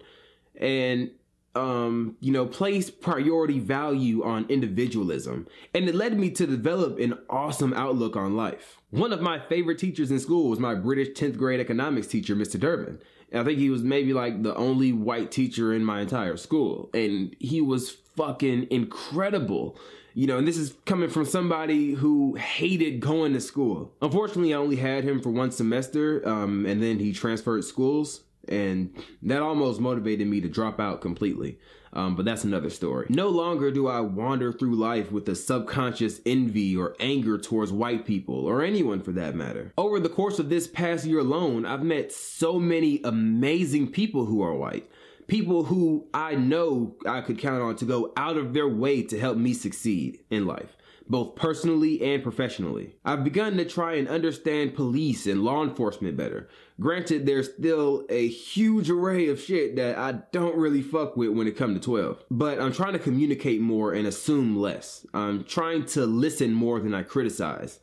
And um, you know, place priority value on individualism. And it led me to develop an awesome outlook on life. One of my favorite teachers in school was my British 10th grade economics teacher, Mr. Durbin. I think he was maybe like the only white teacher in my entire school. And he was fucking incredible. You know, and this is coming from somebody who hated going to school. Unfortunately, I only had him for one semester, um, and then he transferred schools, and that almost motivated me to drop out completely. Um, but that's another story. No longer do I wander through life with a subconscious envy or anger towards white people, or anyone for that matter. Over the course of this past year alone, I've met so many amazing people who are white people who I know I could count on to go out of their way to help me succeed in life, both personally and professionally. I've begun to try and understand police and law enforcement better. Granted, there's still a huge array of shit that I don't really fuck with when it comes to 12. But I'm trying to communicate more and assume less. I'm trying to listen more than I criticize.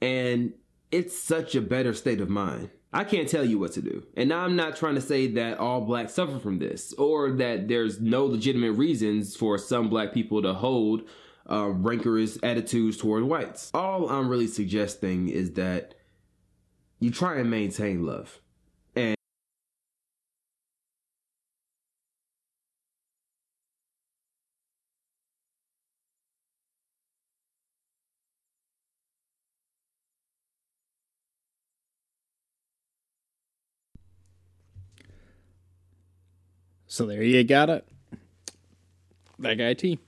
And it's such a better state of mind. I can't tell you what to do. And I'm not trying to say that all blacks suffer from this or that there's no legitimate reasons for some black people to hold uh, rancorous attitudes toward whites. All I'm really suggesting is that you try and maintain love. And So there you got it. That guy T.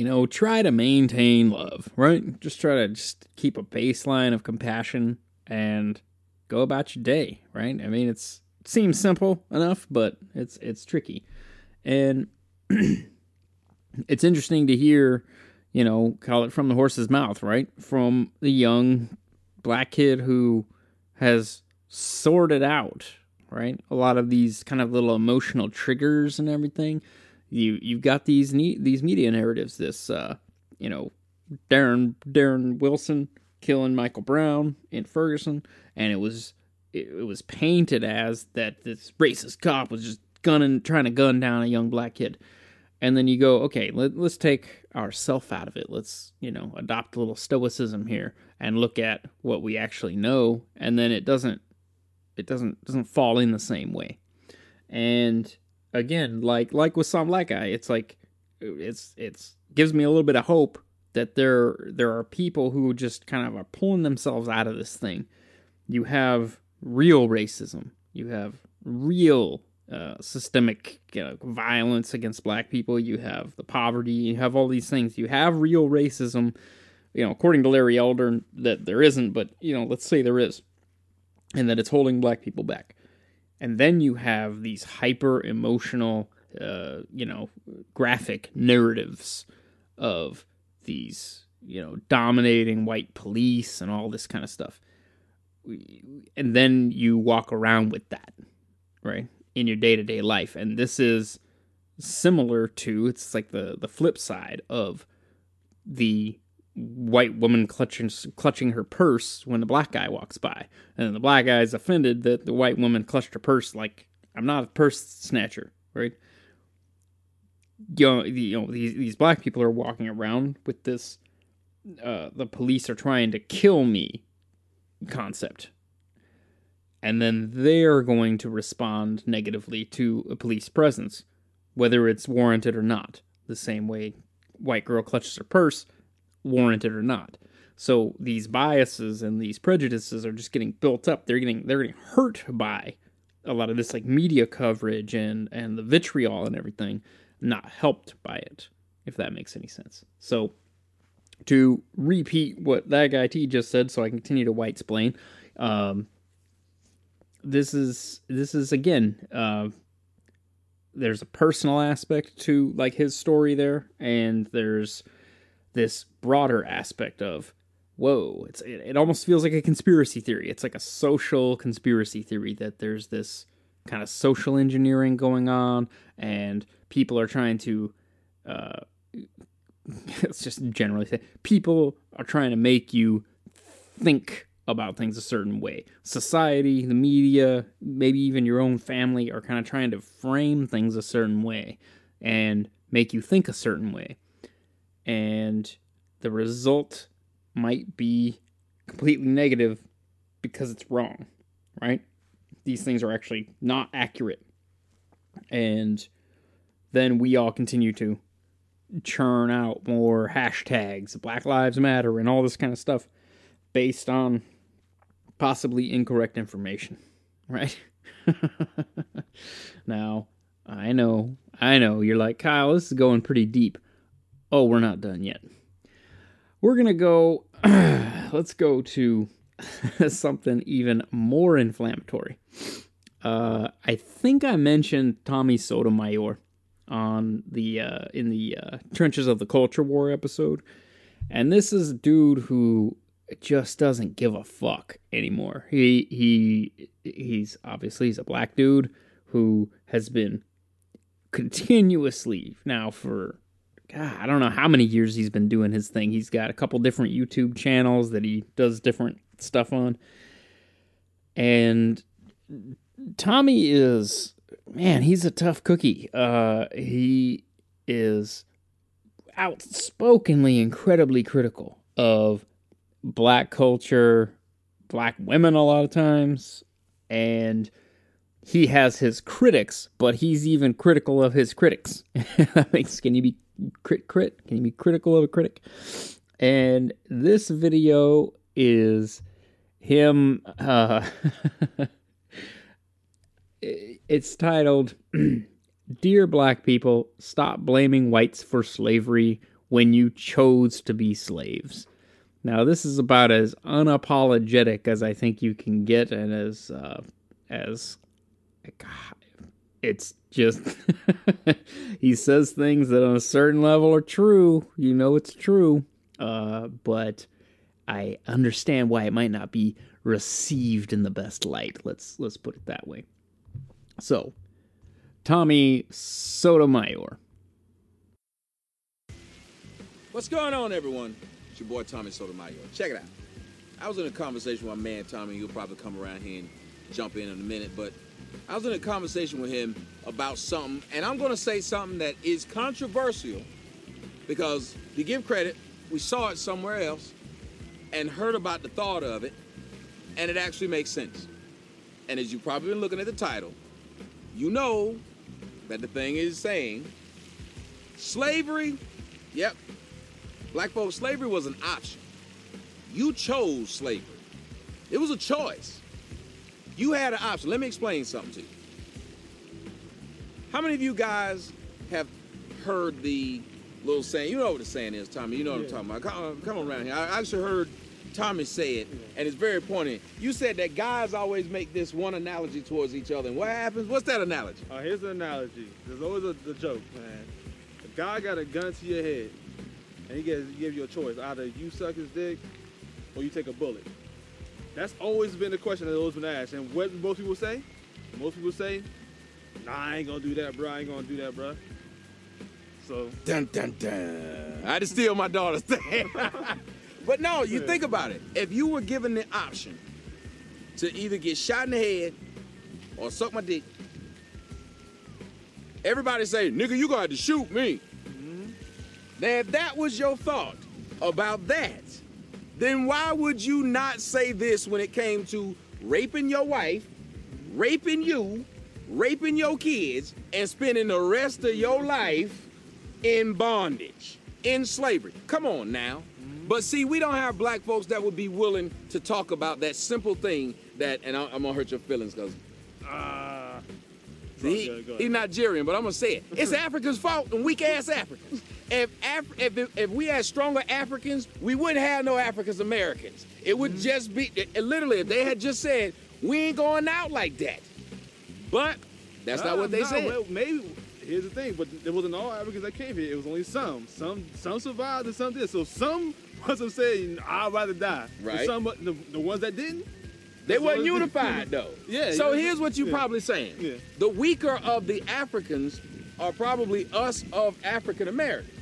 You know, try to maintain love, right? Just try to just keep a baseline of compassion and go about your day, right? I mean, it's it seems simple enough, but it's it's tricky. And it's interesting to hear, you know, call it from the horse's mouth, right? From the young black kid who has sorted out right a lot of these kind of little emotional triggers and everything you you've got these these media narratives this uh you know darren darren wilson killing michael brown in ferguson and it was it, it was painted as that this racist cop was just gunning trying to gun down a young black kid. And then you go okay let, let's take ourself out of it. Let's you know adopt a little stoicism here and look at what we actually know. And then it doesn't it doesn't doesn't fall in the same way. And again like like with some black guy it's like it's it's gives me a little bit of hope that there there are people who just kind of are pulling themselves out of this thing. You have real racism. You have real uh, systemic you know, violence against black people. You have the poverty. You have all these things. You have real racism. You know, according to Larry Elder, that there isn't, but you know, let's say there is, and that it's holding black people back. And then you have these hyper emotional, uh, you know, graphic narratives of these, you know, dominating white police and all this kind of stuff. And then you walk around with that, right, in your day to day life. And this is similar to, it's like the, the flip side of the white woman clutching clutching her purse when the black guy walks by, and the black guy is offended that the white woman clutched her purse. Like I'm not a purse snatcher, right? You know, you know these these black people are walking around with this. Uh, the police are trying to kill me concept, and then they're going to respond negatively to a police presence, whether it's warranted or not. The same way white girl clutches her purse warranted or not. So these biases and these prejudices are just getting built up. They're getting they're getting hurt by a lot of this like media coverage and and the vitriol and everything, not helped by it, if that makes any sense. So to repeat what that guy T just said, so I continue to white splain. Um, this is this is again. Uh, there's a personal aspect to like his story there, and there's this broader aspect of whoa it's it, it almost feels like a conspiracy theory. It's like a social conspiracy theory that there's this kind of social engineering going on and people are trying to uh let's just generally say people are trying to make you think about things a certain way. Society the media maybe even your own family are kind of trying to frame things a certain way and make you think a certain way and the result might be completely negative because it's wrong, right? These things are actually not accurate. And then we all continue to churn out more hashtags, Black Lives Matter, and all this kind of stuff based on possibly incorrect information, right? now, I know, I know, you're like, Kyle, this is going pretty deep. Oh, we're not done yet. We're going to go, let's go to something even more inflammatory. Uh, I think I mentioned Tommy Sotomayor on the uh, in the uh, trenches of the culture war episode, and this is a dude who just doesn't give a fuck anymore. He he he's obviously he's a black dude who has been continuously now for God, I don't know how many years he's been doing his thing. He's got a couple different YouTube channels that he does different stuff on. And Tommy is man, he's a tough cookie. Uh he is outspokenly incredibly critical of black culture, black women a lot of times, and he has his critics, but he's even critical of his critics. that makes can you be crit crit? Can you be critical of a critic? And this video is him uh it's titled Dear black people, stop blaming whites for slavery when you chose to be slaves. Now, this is about as unapologetic as I think you can get, and as uh, as it's just he says things that on a certain level are true. You know it's true, uh, but I understand why it might not be received in the best light. Let's let's put it that way. So, Tommy Sotomayor. What's going on, everyone? It's your boy Tommy Sotomayor. Check it out. I was in a conversation with my man Tommy. He'll probably come around here and jump in in a minute, but I was in a conversation with him about something, and I'm going to say something that is controversial because, to give credit, we saw it somewhere else and heard about the thought of it, and it actually makes sense. And as you've probably been looking at the title, you know that the thing is saying slavery, yep, black folks, slavery was an option. You chose slavery, it was a choice. You had an option. Let me explain something to you. How many of you guys have heard the little saying? You know what the saying is, Tommy. You know what yeah. I'm talking about. Come, come around here. I actually heard Tommy say it, and it's very poignant. You said that guys always make this one analogy towards each other. And what happens? What's that analogy? Uh, here's the analogy. There's always a the joke, man. A guy got a gun to your head, and he gives, gives you a choice. Either you suck his dick, or you take a bullet. That's always been the question that always been asked. And what most people say? Most people say, nah, I ain't gonna do that, bro. I ain't gonna do that, bro. So. Dun, dun, dun. I had to steal my daughter's thing. but no, you think about it. If you were given the option to either get shot in the head or suck my dick, everybody say, nigga, you got to shoot me. Mm-hmm. Now, if that was your thought about that, then why would you not say this when it came to raping your wife, raping you, raping your kids, and spending the rest of your life in bondage, in slavery? Come on now. But see, we don't have black folks that would be willing to talk about that simple thing that, and I'm gonna hurt your feelings because. Uh, he, he's Nigerian, but I'm gonna say it. It's Africa's fault and weak ass Africans. If, Af- if if if we had stronger Africans, we wouldn't have no Africans Americans. It would mm-hmm. just be it- it literally if they had just said we ain't going out like that. But that's not what they nah, said. Well, maybe here's the thing, but it wasn't all Africans that came here. It was only some. Some some survived and some did. So some must have said, "I'd rather die." Right. Some the, the ones that didn't. They weren't unified though. Yeah. So here's what you're yeah. probably saying. Yeah. The weaker of the Africans are probably us of African Americans.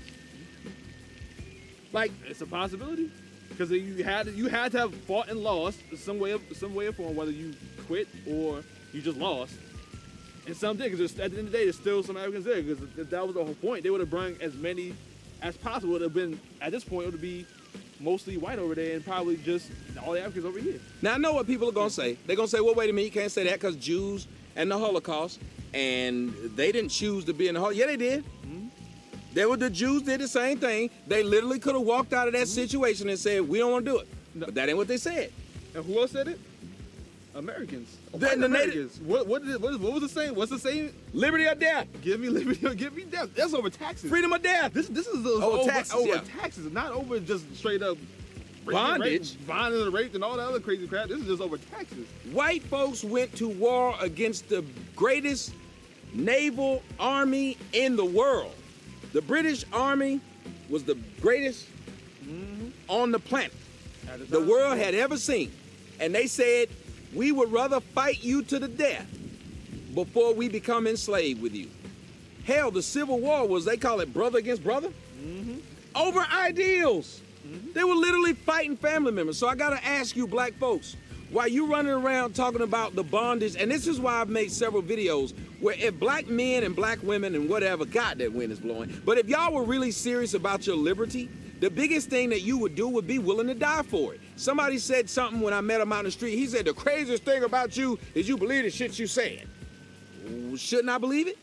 Like it's a possibility because you had you had to have fought and lost some way of some way of form, whether you quit or you just lost. And some did because at the end of the day, there's still some Africans there because if that was the whole point, they would have brought as many as possible. Would have been at this point it would be mostly white over there and probably just all the Africans over here. Now I know what people are gonna say. They're gonna say, "Well, wait a minute, you can't say that because Jews and the Holocaust, and they didn't choose to be in the Holocaust." Yeah, they did. They were the Jews did the same thing. They literally could have walked out of that situation and said, "We don't want to do it." But that ain't what they said. And who else said it? Americans. The- the Americans. What what, did, what what was the saying? What's the saying? Liberty or death. Give me liberty or give me death. That's over taxes. Freedom or death. This this is Over over, taxes, over yeah. taxes, not over just straight up Bondage. rape, bondage and rape and all that other crazy crap. This is just over taxes. White folks went to war against the greatest naval army in the world. The British Army was the greatest mm-hmm. on the planet the world had ever seen. And they said, we would rather fight you to the death before we become enslaved with you. Hell, the Civil War was, they call it brother against brother, mm-hmm. over ideals. Mm-hmm. They were literally fighting family members. So I gotta ask you, black folks, why you running around talking about the bondage, and this is why I've made several videos where if black men and black women and whatever, God, that wind is blowing, but if y'all were really serious about your liberty, the biggest thing that you would do would be willing to die for it. Somebody said something when I met him out in the street. He said, the craziest thing about you is you believe the shit you saying. Shouldn't I believe it?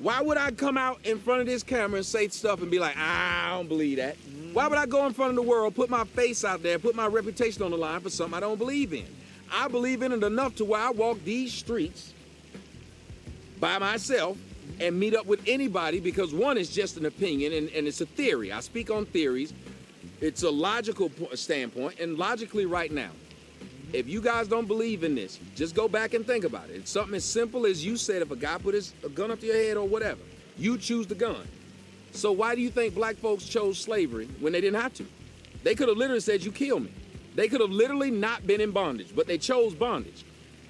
Why would I come out in front of this camera and say stuff and be like, I don't believe that? Why would I go in front of the world, put my face out there, put my reputation on the line for something I don't believe in? I believe in it enough to where I walk these streets by myself and meet up with anybody because one is just an opinion and, and it's a theory. I speak on theories. It's a logical standpoint, and logically, right now, if you guys don't believe in this, just go back and think about it. It's something as simple as you said if a guy put his a gun up to your head or whatever, you choose the gun. So why do you think black folks chose slavery when they didn't have to? They could have literally said, You kill me. They could have literally not been in bondage, but they chose bondage.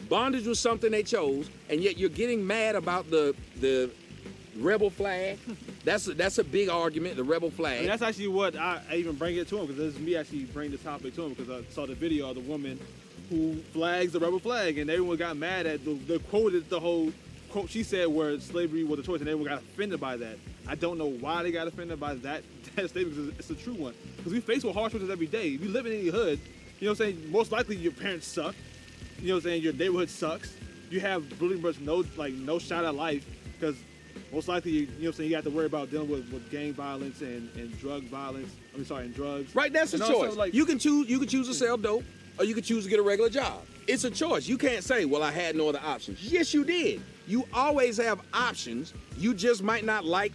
Bondage was something they chose, and yet you're getting mad about the the rebel flag. That's a, that's a big argument, the rebel flag. And that's actually what I, I even bring it to him because this is me actually bring the topic to him because I saw the video of the woman who flags the rebel flag and everyone got mad at the, the quoted the whole quote she said where slavery was a choice and everyone got offended by that. I don't know why they got offended by that, that statement because it's a true one. Because we face with hard choices every day. If you live in any hood, you know what I'm saying? Most likely your parents suck. You know what I'm saying? Your neighborhood sucks. You have really much no like no shot at life because most likely you, you know what I'm saying you have to worry about dealing with, with gang violence and, and drug violence. I mean sorry, and drugs. Right, that's a also, choice. Like, you can choose. You can choose to sell dope, or you can choose to get a regular job. It's a choice. You can't say, "Well, I had no other options." Yes, you did. You always have options. You just might not like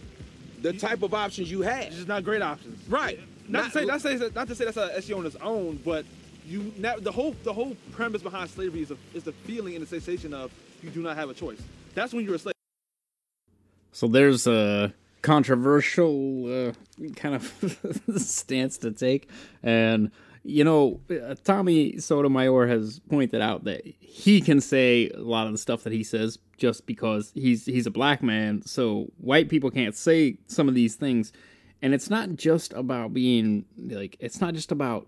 the type of options you had. just not great options. Right. Not, to say not to say not to say that's a SEO on its own, but you now the whole the whole premise behind slavery is a, is the feeling and the sensation of you do not have a choice. That's when you're a slave. So there's a controversial uh, kind of stance to take, and you know, uh, Tommy Sotomayor has pointed out that he can say a lot of the stuff that he says just because he's he's a black man. So white people can't say some of these things, and it's not just about being like it's not just about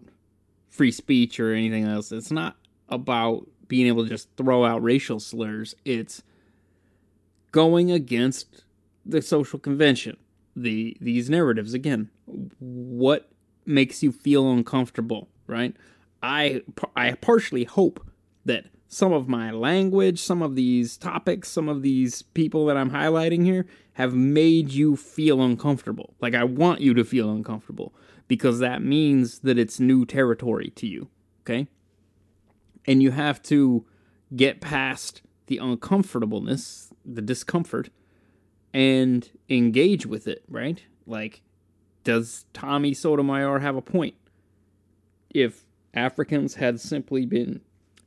free speech or anything else. It's not about being able to just throw out racial slurs. It's going against the social convention the these narratives again what makes you feel uncomfortable right? I i partially hope that some of my language some of these topics some of these people that i'm highlighting here have made you feel uncomfortable. Like i want you to feel uncomfortable because that means that it's new territory to you okay? And you have to get past the uncomfortableness the discomfort and engage with it, right? Like does Tommy Sotomayor have a point? If Africans had simply been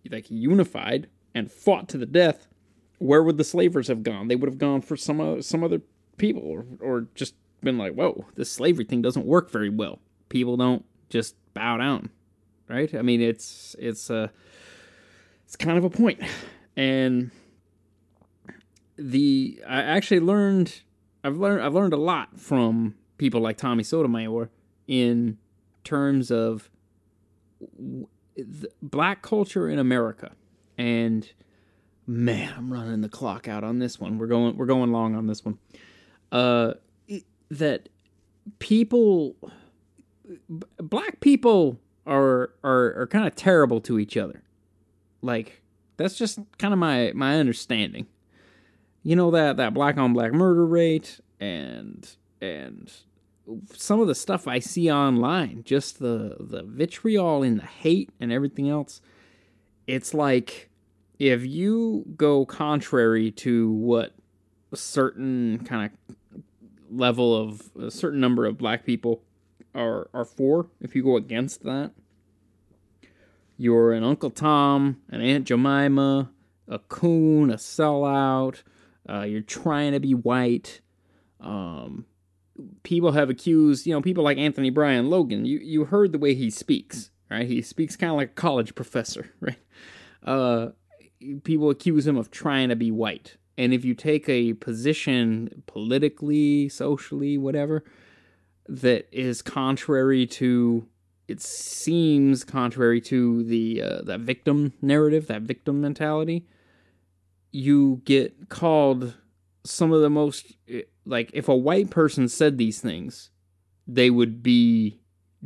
like unified and fought to the death, where would the slavers have gone? They would have gone for some uh, some other people, or, or just been like, "Whoa, this slavery thing doesn't work very well." People don't just bow down, right? I mean, it's it's a uh, it's kind of a point, and the I actually learned I've learned I've learned a lot from people like Tommy Sotomayor in terms of black culture in America. And man, I'm running the clock out on this one. We're going we're going long on this one. Uh that people black people are are are kind of terrible to each other. Like that's just kind of my my understanding. You know that that black on black murder rate and and some of the stuff I see online, just the the vitriol and the hate and everything else, it's like if you go contrary to what a certain kind of level of a certain number of black people are are for, if you go against that, you're an Uncle Tom, an Aunt Jemima, a coon, a sellout. Uh, you're trying to be white. Um, people have accused, you know, people like Anthony Bryan Logan. You you heard the way he speaks, right? He speaks kind of like a college professor, right? Uh, people accuse him of trying to be white. And if you take a position politically, socially, whatever, that is contrary to it seems contrary to the uh, that victim narrative, that victim mentality, you get called some of the most like if a white person said these things, they would be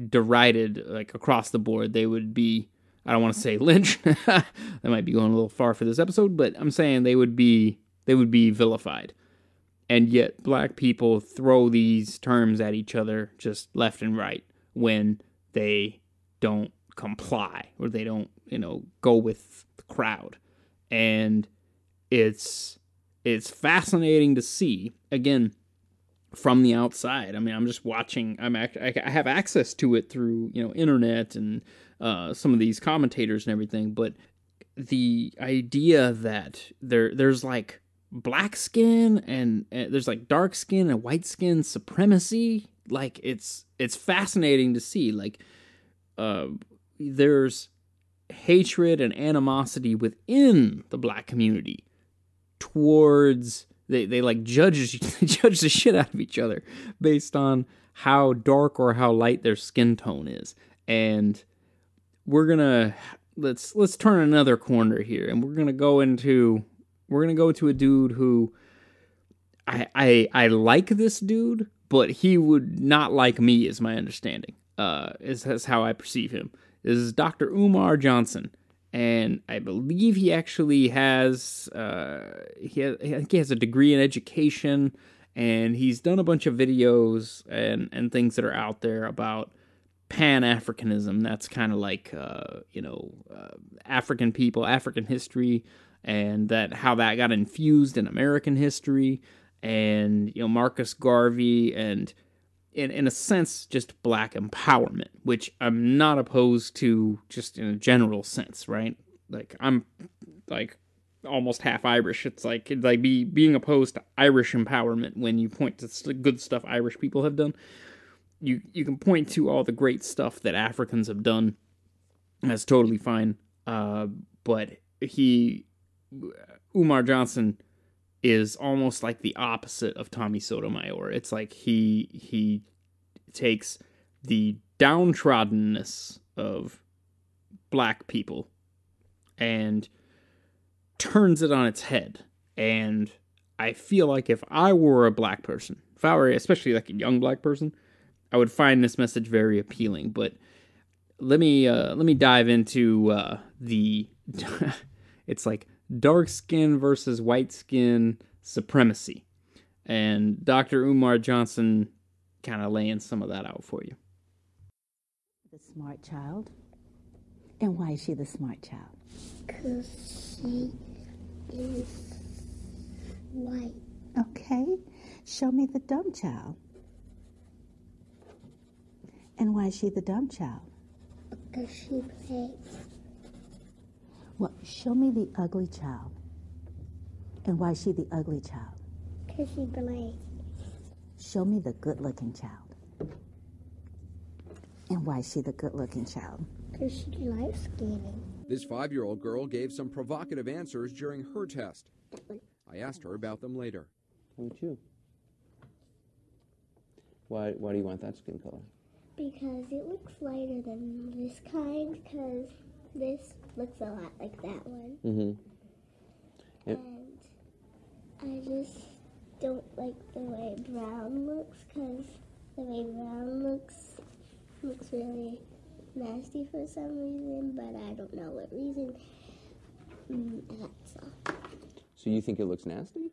derided like across the board. They would be I don't want to say lynched. that might be going a little far for this episode, but I'm saying they would be they would be vilified. And yet black people throw these terms at each other just left and right when they don't comply or they don't, you know, go with the crowd. And it's it's fascinating to see again from the outside. I mean, I'm just watching. I'm I have access to it through you know internet and uh, some of these commentators and everything. But the idea that there there's like black skin and, and there's like dark skin and white skin supremacy. Like it's it's fascinating to see. Like uh, there's hatred and animosity within the black community towards they, they like judge judge the shit out of each other based on how dark or how light their skin tone is and we're gonna let's let's turn another corner here and we're gonna go into we're gonna go to a dude who I I I like this dude, but he would not like me, is my understanding. Uh, is, is how I perceive him. This is Dr. Umar Johnson and I believe he actually has uh, he has, I think he has a degree in education, and he's done a bunch of videos and and things that are out there about Pan Africanism. That's kind of like uh, you know uh, African people, African history, and that how that got infused in American history, and you know Marcus Garvey and in, in a sense, just black empowerment, which I'm not opposed to just in a general sense, right? Like I'm like almost half Irish. It's like it's like be being opposed to Irish empowerment when you point to good stuff Irish people have done. You you can point to all the great stuff that Africans have done. That's totally fine. Uh, but he Umar Johnson is almost like the opposite of Tommy Sotomayor. It's like he he takes the downtroddenness of black people and turns it on its head. And I feel like if I were a black person, if I were especially like a young black person, I would find this message very appealing. But let me uh, let me dive into uh, the it's like dark skin versus white skin supremacy. And Dr. Umar Johnson kind of laying some of that out for you. The smart child. And why is she the smart child? Because she is white. Okay. Show me the dumb child. And why is she the dumb child? Because she plays. Well, show me the ugly child. And why is she the ugly child? Because she plays. Show me the good looking child. And why is she the good looking child? Because she likes skating. This five year old girl gave some provocative answers during her test. I asked her about them later. How about you? Why, why do you want that skin color? Because it looks lighter than this kind, because this looks a lot like that one. Mm-hmm. And I just don't like the way brown looks, because the way brown looks looks really nasty for some reason, but I don't know what reason. Mm, that's all. So you think it looks nasty?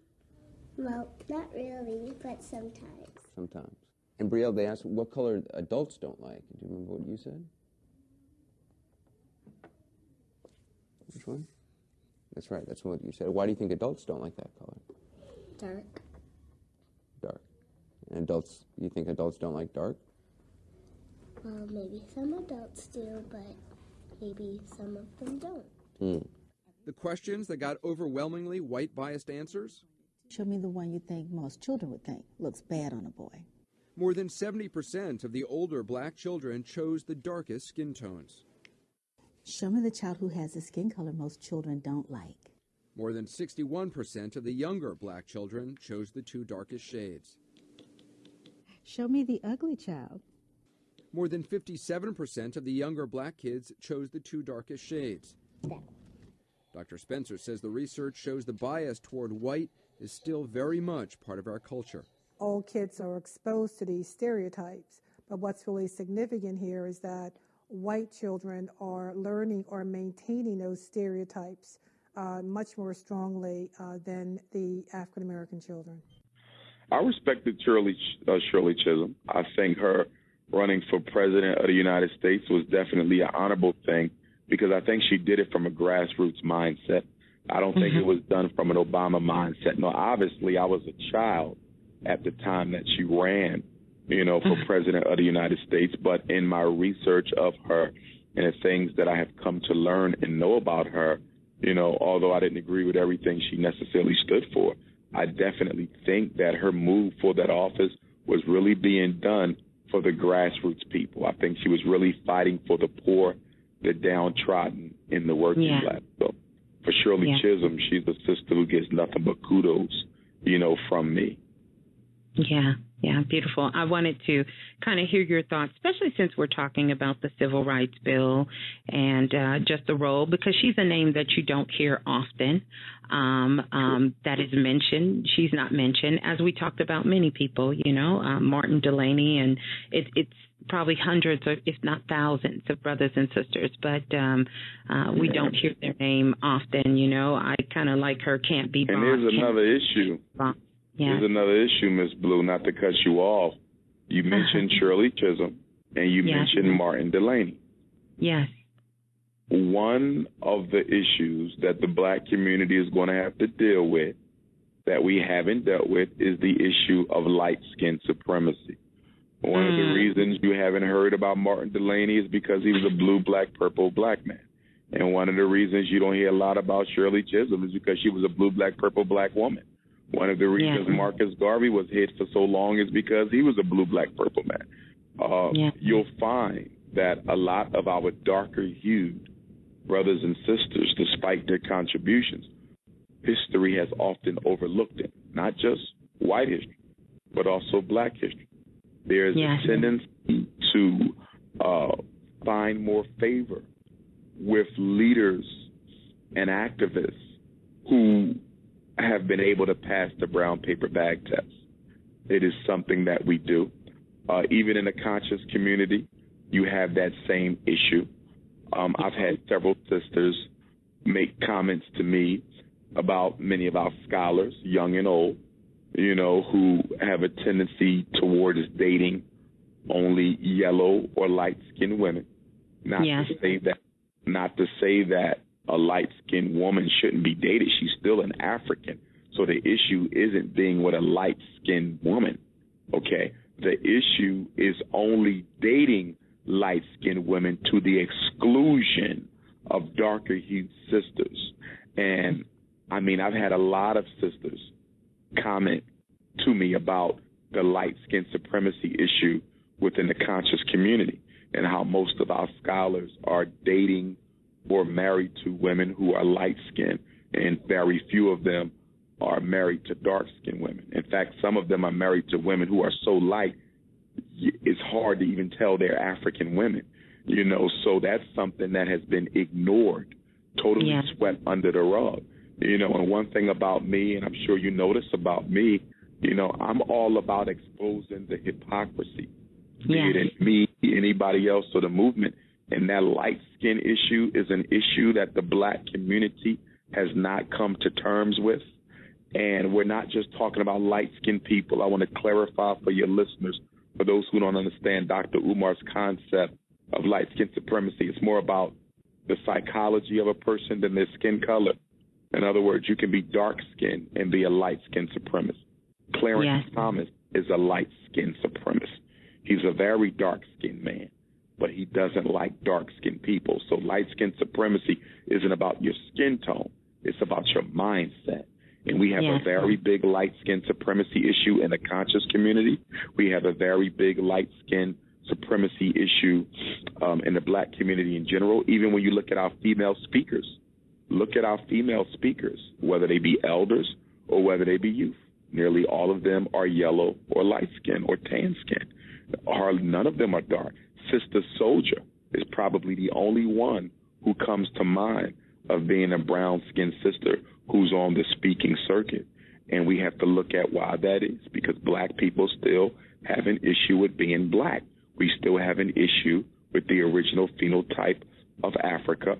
Well, not really, but sometimes. Sometimes. And Brielle, they asked what color adults don't like. Do you remember what you said? Which one? That's right. That's what you said. Why do you think adults don't like that color? Dark. Dark. And adults, you think adults don't like dark? Well, maybe some adults do, but maybe some of them don't. Hmm. The questions that got overwhelmingly white biased answers? Show me the one you think most children would think looks bad on a boy. More than 70% of the older black children chose the darkest skin tones. Show me the child who has a skin color most children don't like. More than 61% of the younger black children chose the two darkest shades. Show me the ugly child. More than 57% of the younger black kids chose the two darkest shades. Dr. Spencer says the research shows the bias toward white is still very much part of our culture. all kids are exposed to these stereotypes. But what's really significant here is that white children are learning or maintaining those stereotypes uh, much more strongly uh, than the African American children. I respected Shirley, uh, Shirley Chisholm. I think her running for president of the United States was definitely an honorable thing because I think she did it from a grassroots mindset. I don't think it was done from an Obama mindset. No, obviously, I was a child at the time that she ran, you know, for president of the United States. But in my research of her and the things that I have come to learn and know about her, you know, although I didn't agree with everything she necessarily stood for, I definitely think that her move for that office was really being done for the grassroots people. I think she was really fighting for the poor, the downtrodden, in the working Yeah. class. So for Shirley Yeah. Chisholm, she's a sister who gets nothing but kudos, you know, from me. Yeah, yeah, beautiful. I wanted to kind of hear your thoughts, especially since we're talking about the Civil Rights Bill and uh, just the role, because she's a name that you don't hear often um, um, that is mentioned. She's not mentioned, as we talked about many people, you know, um, Martin Delany, and it, it's probably hundreds, or if not thousands, of brothers and sisters, but um, uh, we don't hear their name often. You know, I kind of like her. Can't be And there's another issue. Yeah. There's another issue, Miss Blue, not to cut you off. You mentioned Shirley Chisholm and you Yes. mentioned Martin Delany. Yes. One of the issues that the black community is going to have to deal with that we haven't dealt with is the issue of light skin supremacy. One of the Mm. reasons you haven't heard about Martin Delany is because he was a blue, black, purple black man. And one of the reasons you don't hear a lot about Shirley Chisholm is because she was a blue, black, purple black woman. One of the reasons Marcus Garvey was hid for so long is because he was a blue, black, purple man. Uh, You'll find that a lot of our darker hued brothers and sisters, despite their contributions, history has often overlooked it. Not just white history, but also black history. There's Yes. a tendency to uh, find more favor with leaders and activists who have been able to pass the brown paper bag test. It is something that we do. Uh, even in the conscious community, you have that same issue. Um, I've had several sisters make comments to me about many of our scholars, young and old, you know, who have a tendency towards dating only yellow or light skinned women. Not Yes. to say that not to say that a light skinned woman shouldn't be dated. She's still an African. So the issue isn't being with a light skinned woman. Okay. the issue is only dating light skinned women to the exclusion of darker hued sisters. And I mean, I've had a lot of sisters comment to me about the light skin supremacy issue within the conscious community and how most of our scholars are dating or married to women who are light skinned, and very few of them are married to dark skinned women. In fact, some of them are married to women who are so light, it's hard to even tell they're African women. You know, so that's something that has been ignored, totally Yeah. swept under the rug. You know, and one thing about me, and I'm sure you notice about me, you know, I'm all about exposing the hypocrisy, be it in me, anybody else, or the movement. And that light skin issue is an issue that the black community has not come to terms with. And we're not just talking about light skinned people. I want to clarify for your listeners, for those who don't understand Dr. Umar's concept of light skin supremacy, it's more about the psychology of a person than their skin color. In other words, you can be dark skinned and be a light skinned supremacist. Clarence Thomas is a light skinned supremacist. He's a very dark skinned man, but he doesn't like dark skinned people. So light skinned supremacy isn't about your skin tone, it's about your mindset. And we have Yes. a very big light skin supremacy issue in the conscious community. We have a very big light skin supremacy issue um, in the black community in general. Even when you look at our female speakers, look at our female speakers, whether they be elders or whether they be youth. Nearly all of them are yellow or light skin or tan skin. Hardly none of them are dark. Sister Souljah is probably the only one who comes to mind of being a brown skinned sister who's on the speaking circuit. And we have to look at why that is because black people still have an issue with being black. We still have an issue with the original phenotype of Africa.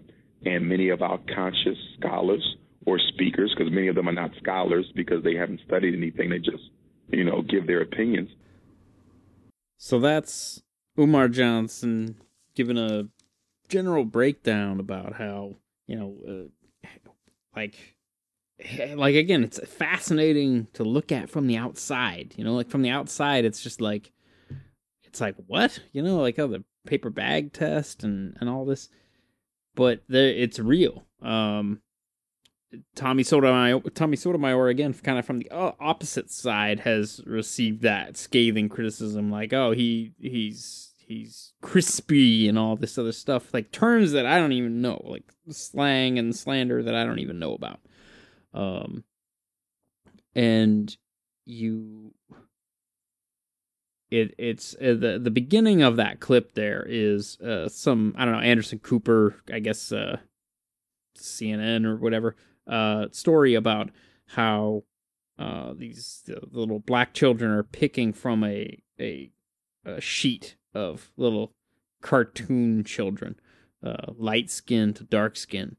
And many of our conscious scholars or speakers, because many of them are not scholars because they haven't studied anything, they just, you know, give their opinions. So that's Umar Johnson giving a general breakdown about how, you know, uh, like like again, it's fascinating to look at from the outside. You know, like from the outside it's just like it's like what? You know, like oh the paper bag test and and all this. But there it's real. Um Tommy Sotomayor, Tommy Sotomayor again, kind of from the uh, opposite side, has received that scathing criticism, like, "Oh, he he's he's crispy and all this other stuff, like terms that I don't even know, like slang and slander that I don't even know about." Um, and you, it it's uh, the the beginning of that clip. There is uh, some I don't know Anderson Cooper, I guess. Uh, CNN or whatever uh, story about how uh, these the little black children are picking from a, a a sheet of little cartoon children, uh, light skin to dark skin,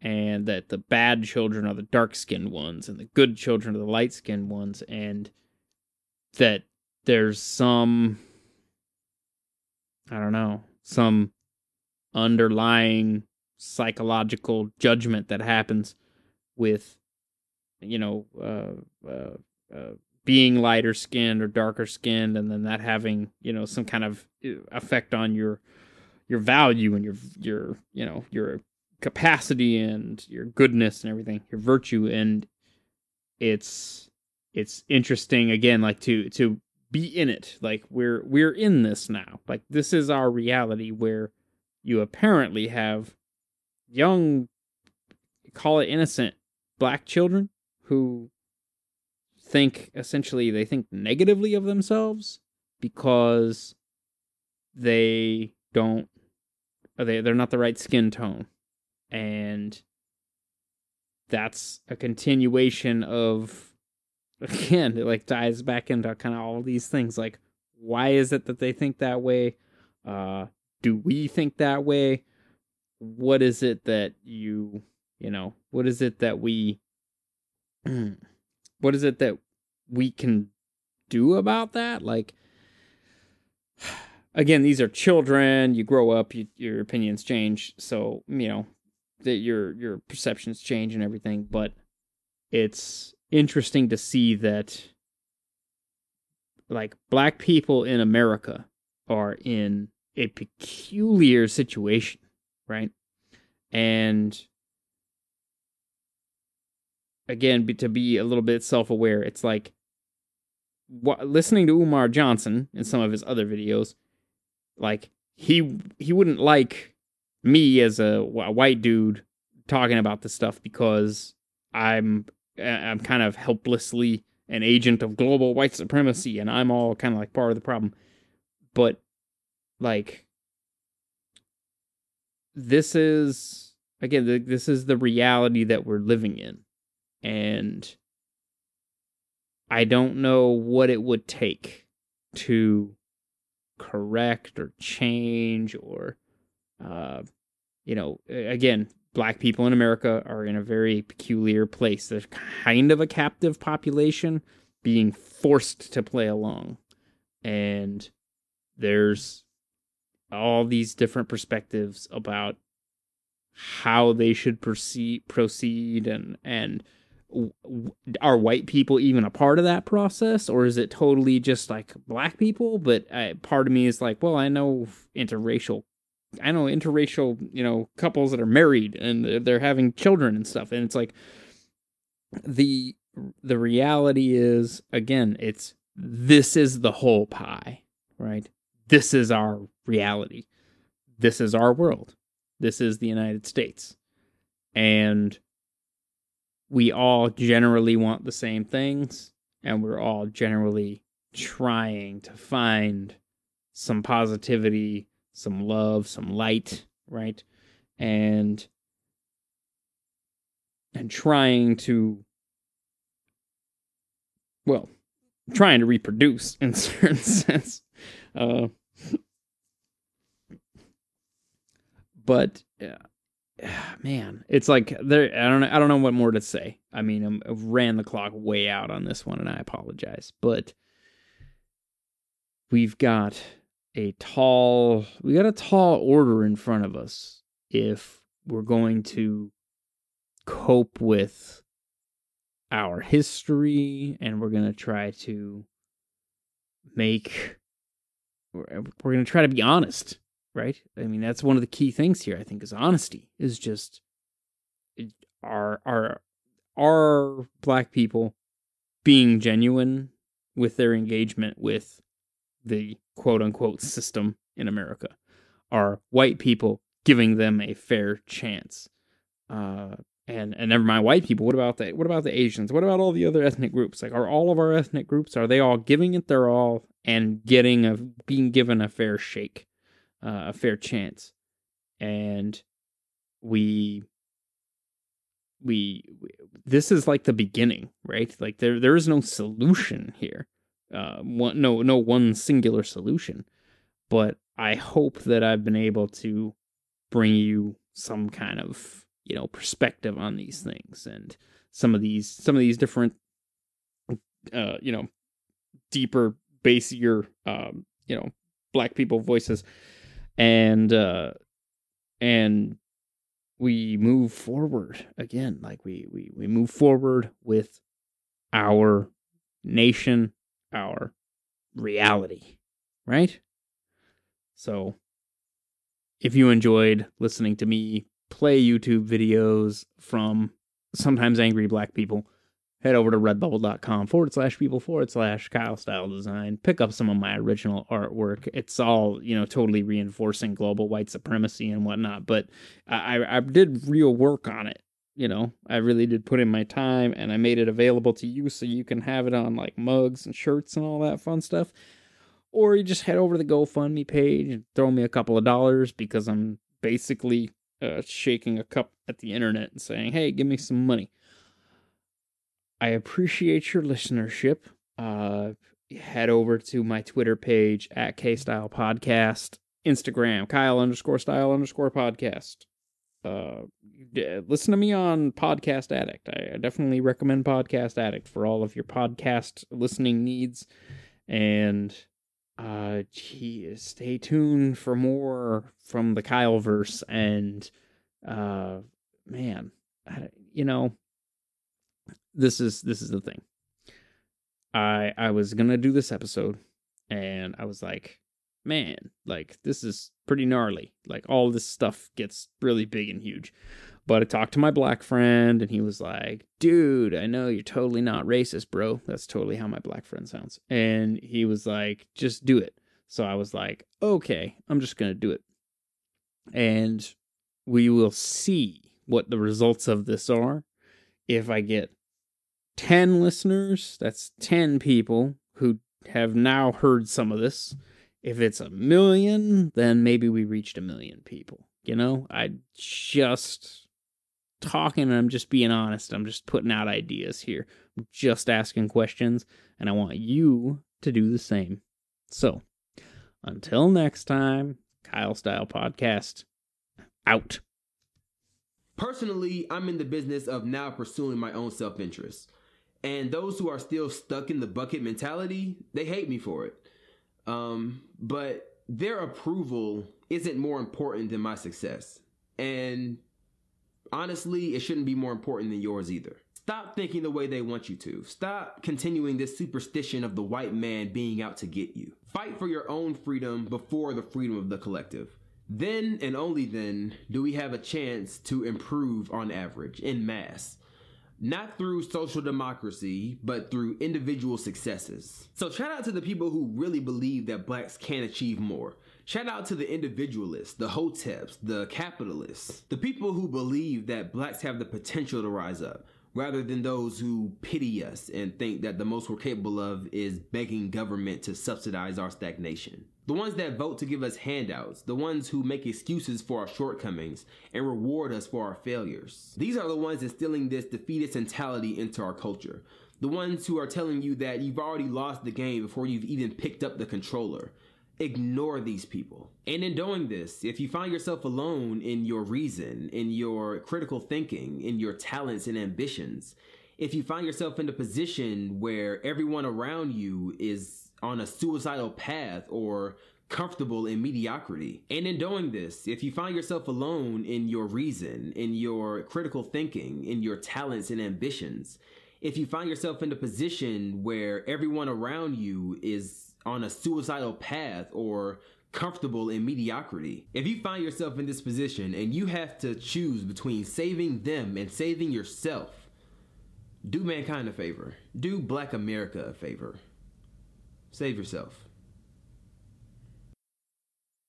and that the bad children are the dark skinned ones and the good children are the light skinned ones, and that there's some I don't know some underlying psychological judgment that happens with you know uh, uh, uh, being lighter skinned or darker skinned and then that having you know some kind of uh, effect on your your value and your your you know your capacity and your goodness and everything your virtue. And it's it's interesting again like to to be in it like we're we're in this now. Like this is our reality where you apparently have young call it innocent black children who think essentially they think negatively of themselves because they don't they they're not the right skin tone. And that's a continuation of again it like ties back into kind of all these things like why is it that they think that way? Uh do we think that way? What is it that you you know what is it that we what is it that we can do about that like again these are children you grow up you, your opinions change so you know that your your perceptions change and everything but it's interesting to see that like black people in America are in a peculiar situation, right? And again, be, to be a little bit self-aware, it's like wh- listening to Umar Johnson in some of his other videos, like he he wouldn't like me as a, a white dude talking about this stuff because I'm I'm kind of helplessly an agent of global white supremacy and I'm all kind of like part of the problem. But like this is again this is the reality that we're living in and I don't know what it would take to correct or change or uh you know again black people in America are in a very peculiar place. They're kind of a captive population being forced to play along. And there's all these different perspectives about how they should proceed proceed and and are white people even a part of that process or is it totally just like black people but I, part of me is like well i know interracial I know interracial, you know, couples that are married and they're having children and stuff. And it's like the the reality is again, it's this is the whole pie, right? This is our reality. This is our world. This is the United States. And we all generally want the same things and we're all generally trying to find some positivity some love, some light, right? And and trying to well, trying to reproduce in a certain sense. Uh, but uh, man, it's like there. I don't. I don't know what more to say. I mean, I'm, I've ran the clock way out on this one, and I apologize. But we've got a tall we got a tall order in front of us if we're going to cope with our history and we're going to try to make we're, we're going to try to be honest right i mean that's one of the key things here i think is honesty is just are are are black people being genuine with their engagement with the quote unquote system in America are white people giving them a fair chance. Uh, and and never mind white people. What about the what about the Asians? What about all the other ethnic groups? Like, are all of our ethnic groups are they all giving it their all and getting a being given a fair shake, uh, a fair chance? And we, we this is like the beginning, right? Like there there is no solution here uh, one, no no one singular solution, but I hope that I've been able to bring you some kind of you know perspective on these things and some of these some of these different uh you know deeper bassier um you know black people voices and uh and we move forward again like we we we move forward with our nation our reality, right? So, if you enjoyed listening to me play YouTube videos from sometimes angry black people, head over to redbubble.com forward slash people forward slash Kyle Style Design. Pick up some of my original artwork. It's all, you know, totally reinforcing global white supremacy and whatnot, but I, I did real work on it you know, I really did put in my time and I made it available to you so you can have it on like mugs and shirts and all that fun stuff. Or you just head over to the GoFundMe page and throw me a couple of dollars because I'm basically uh, shaking a cup at the internet and saying, hey, give me some money. I appreciate your listenership. Uh, head over to my Twitter page at K Style Podcast, Instagram, Kyle underscore style underscore podcast uh, listen to me on Podcast Addict. I definitely recommend Podcast Addict for all of your podcast listening needs. And uh, gee, stay tuned for more from the Kyleverse. And uh, man, I, you know, this is this is the thing. I I was gonna do this episode, and I was like, man, like this is pretty gnarly. Like all this stuff gets really big and huge. But I talked to my black friend, and he was like, dude, I know you're totally not racist, bro. That's totally how my black friend sounds. And he was like, just do it. So I was like, okay, I'm just gonna do it. And we will see what the results of this are. If I get 10 listeners, that's 10 people who have now heard some of this. If it's a million, then maybe we reached a million people. You know, I just talking and I'm just being honest. I'm just putting out ideas here. I'm just asking questions, and I want you to do the same. So, until next time, Kyle Style Podcast out. Personally, I'm in the business of now pursuing my own self interest. And those who are still stuck in the bucket mentality, they hate me for it. Um, but their approval isn't more important than my success. And honestly, it shouldn't be more important than yours either. Stop thinking the way they want you to. Stop continuing this superstition of the white man being out to get you. Fight for your own freedom before the freedom of the collective. Then and only then do we have a chance to improve on average, in mass. Not through social democracy, but through individual successes. So shout out to the people who really believe that blacks can achieve more. Shout out to the individualists, the hoteps, the capitalists, the people who believe that blacks have the potential to rise up, rather than those who pity us and think that the most we're capable of is begging government to subsidize our stagnation. The ones that vote to give us handouts, the ones who make excuses for our shortcomings and reward us for our failures. These are the ones instilling this defeatist mentality into our culture. The ones who are telling you that you've already lost the game before you've even picked up the controller. Ignore these people. And in doing this, if you find yourself alone in your reason, in your critical thinking, in your talents and ambitions, if you find yourself in a position where everyone around you is on a suicidal path or comfortable in mediocrity. And in doing this, if you find yourself alone in your reason, in your critical thinking, in your talents and ambitions, if you find yourself in a position where everyone around you is on a suicidal path or comfortable in mediocrity, if you find yourself in this position and you have to choose between saving them and saving yourself, do mankind a favor. Do black America a favor. Save yourself.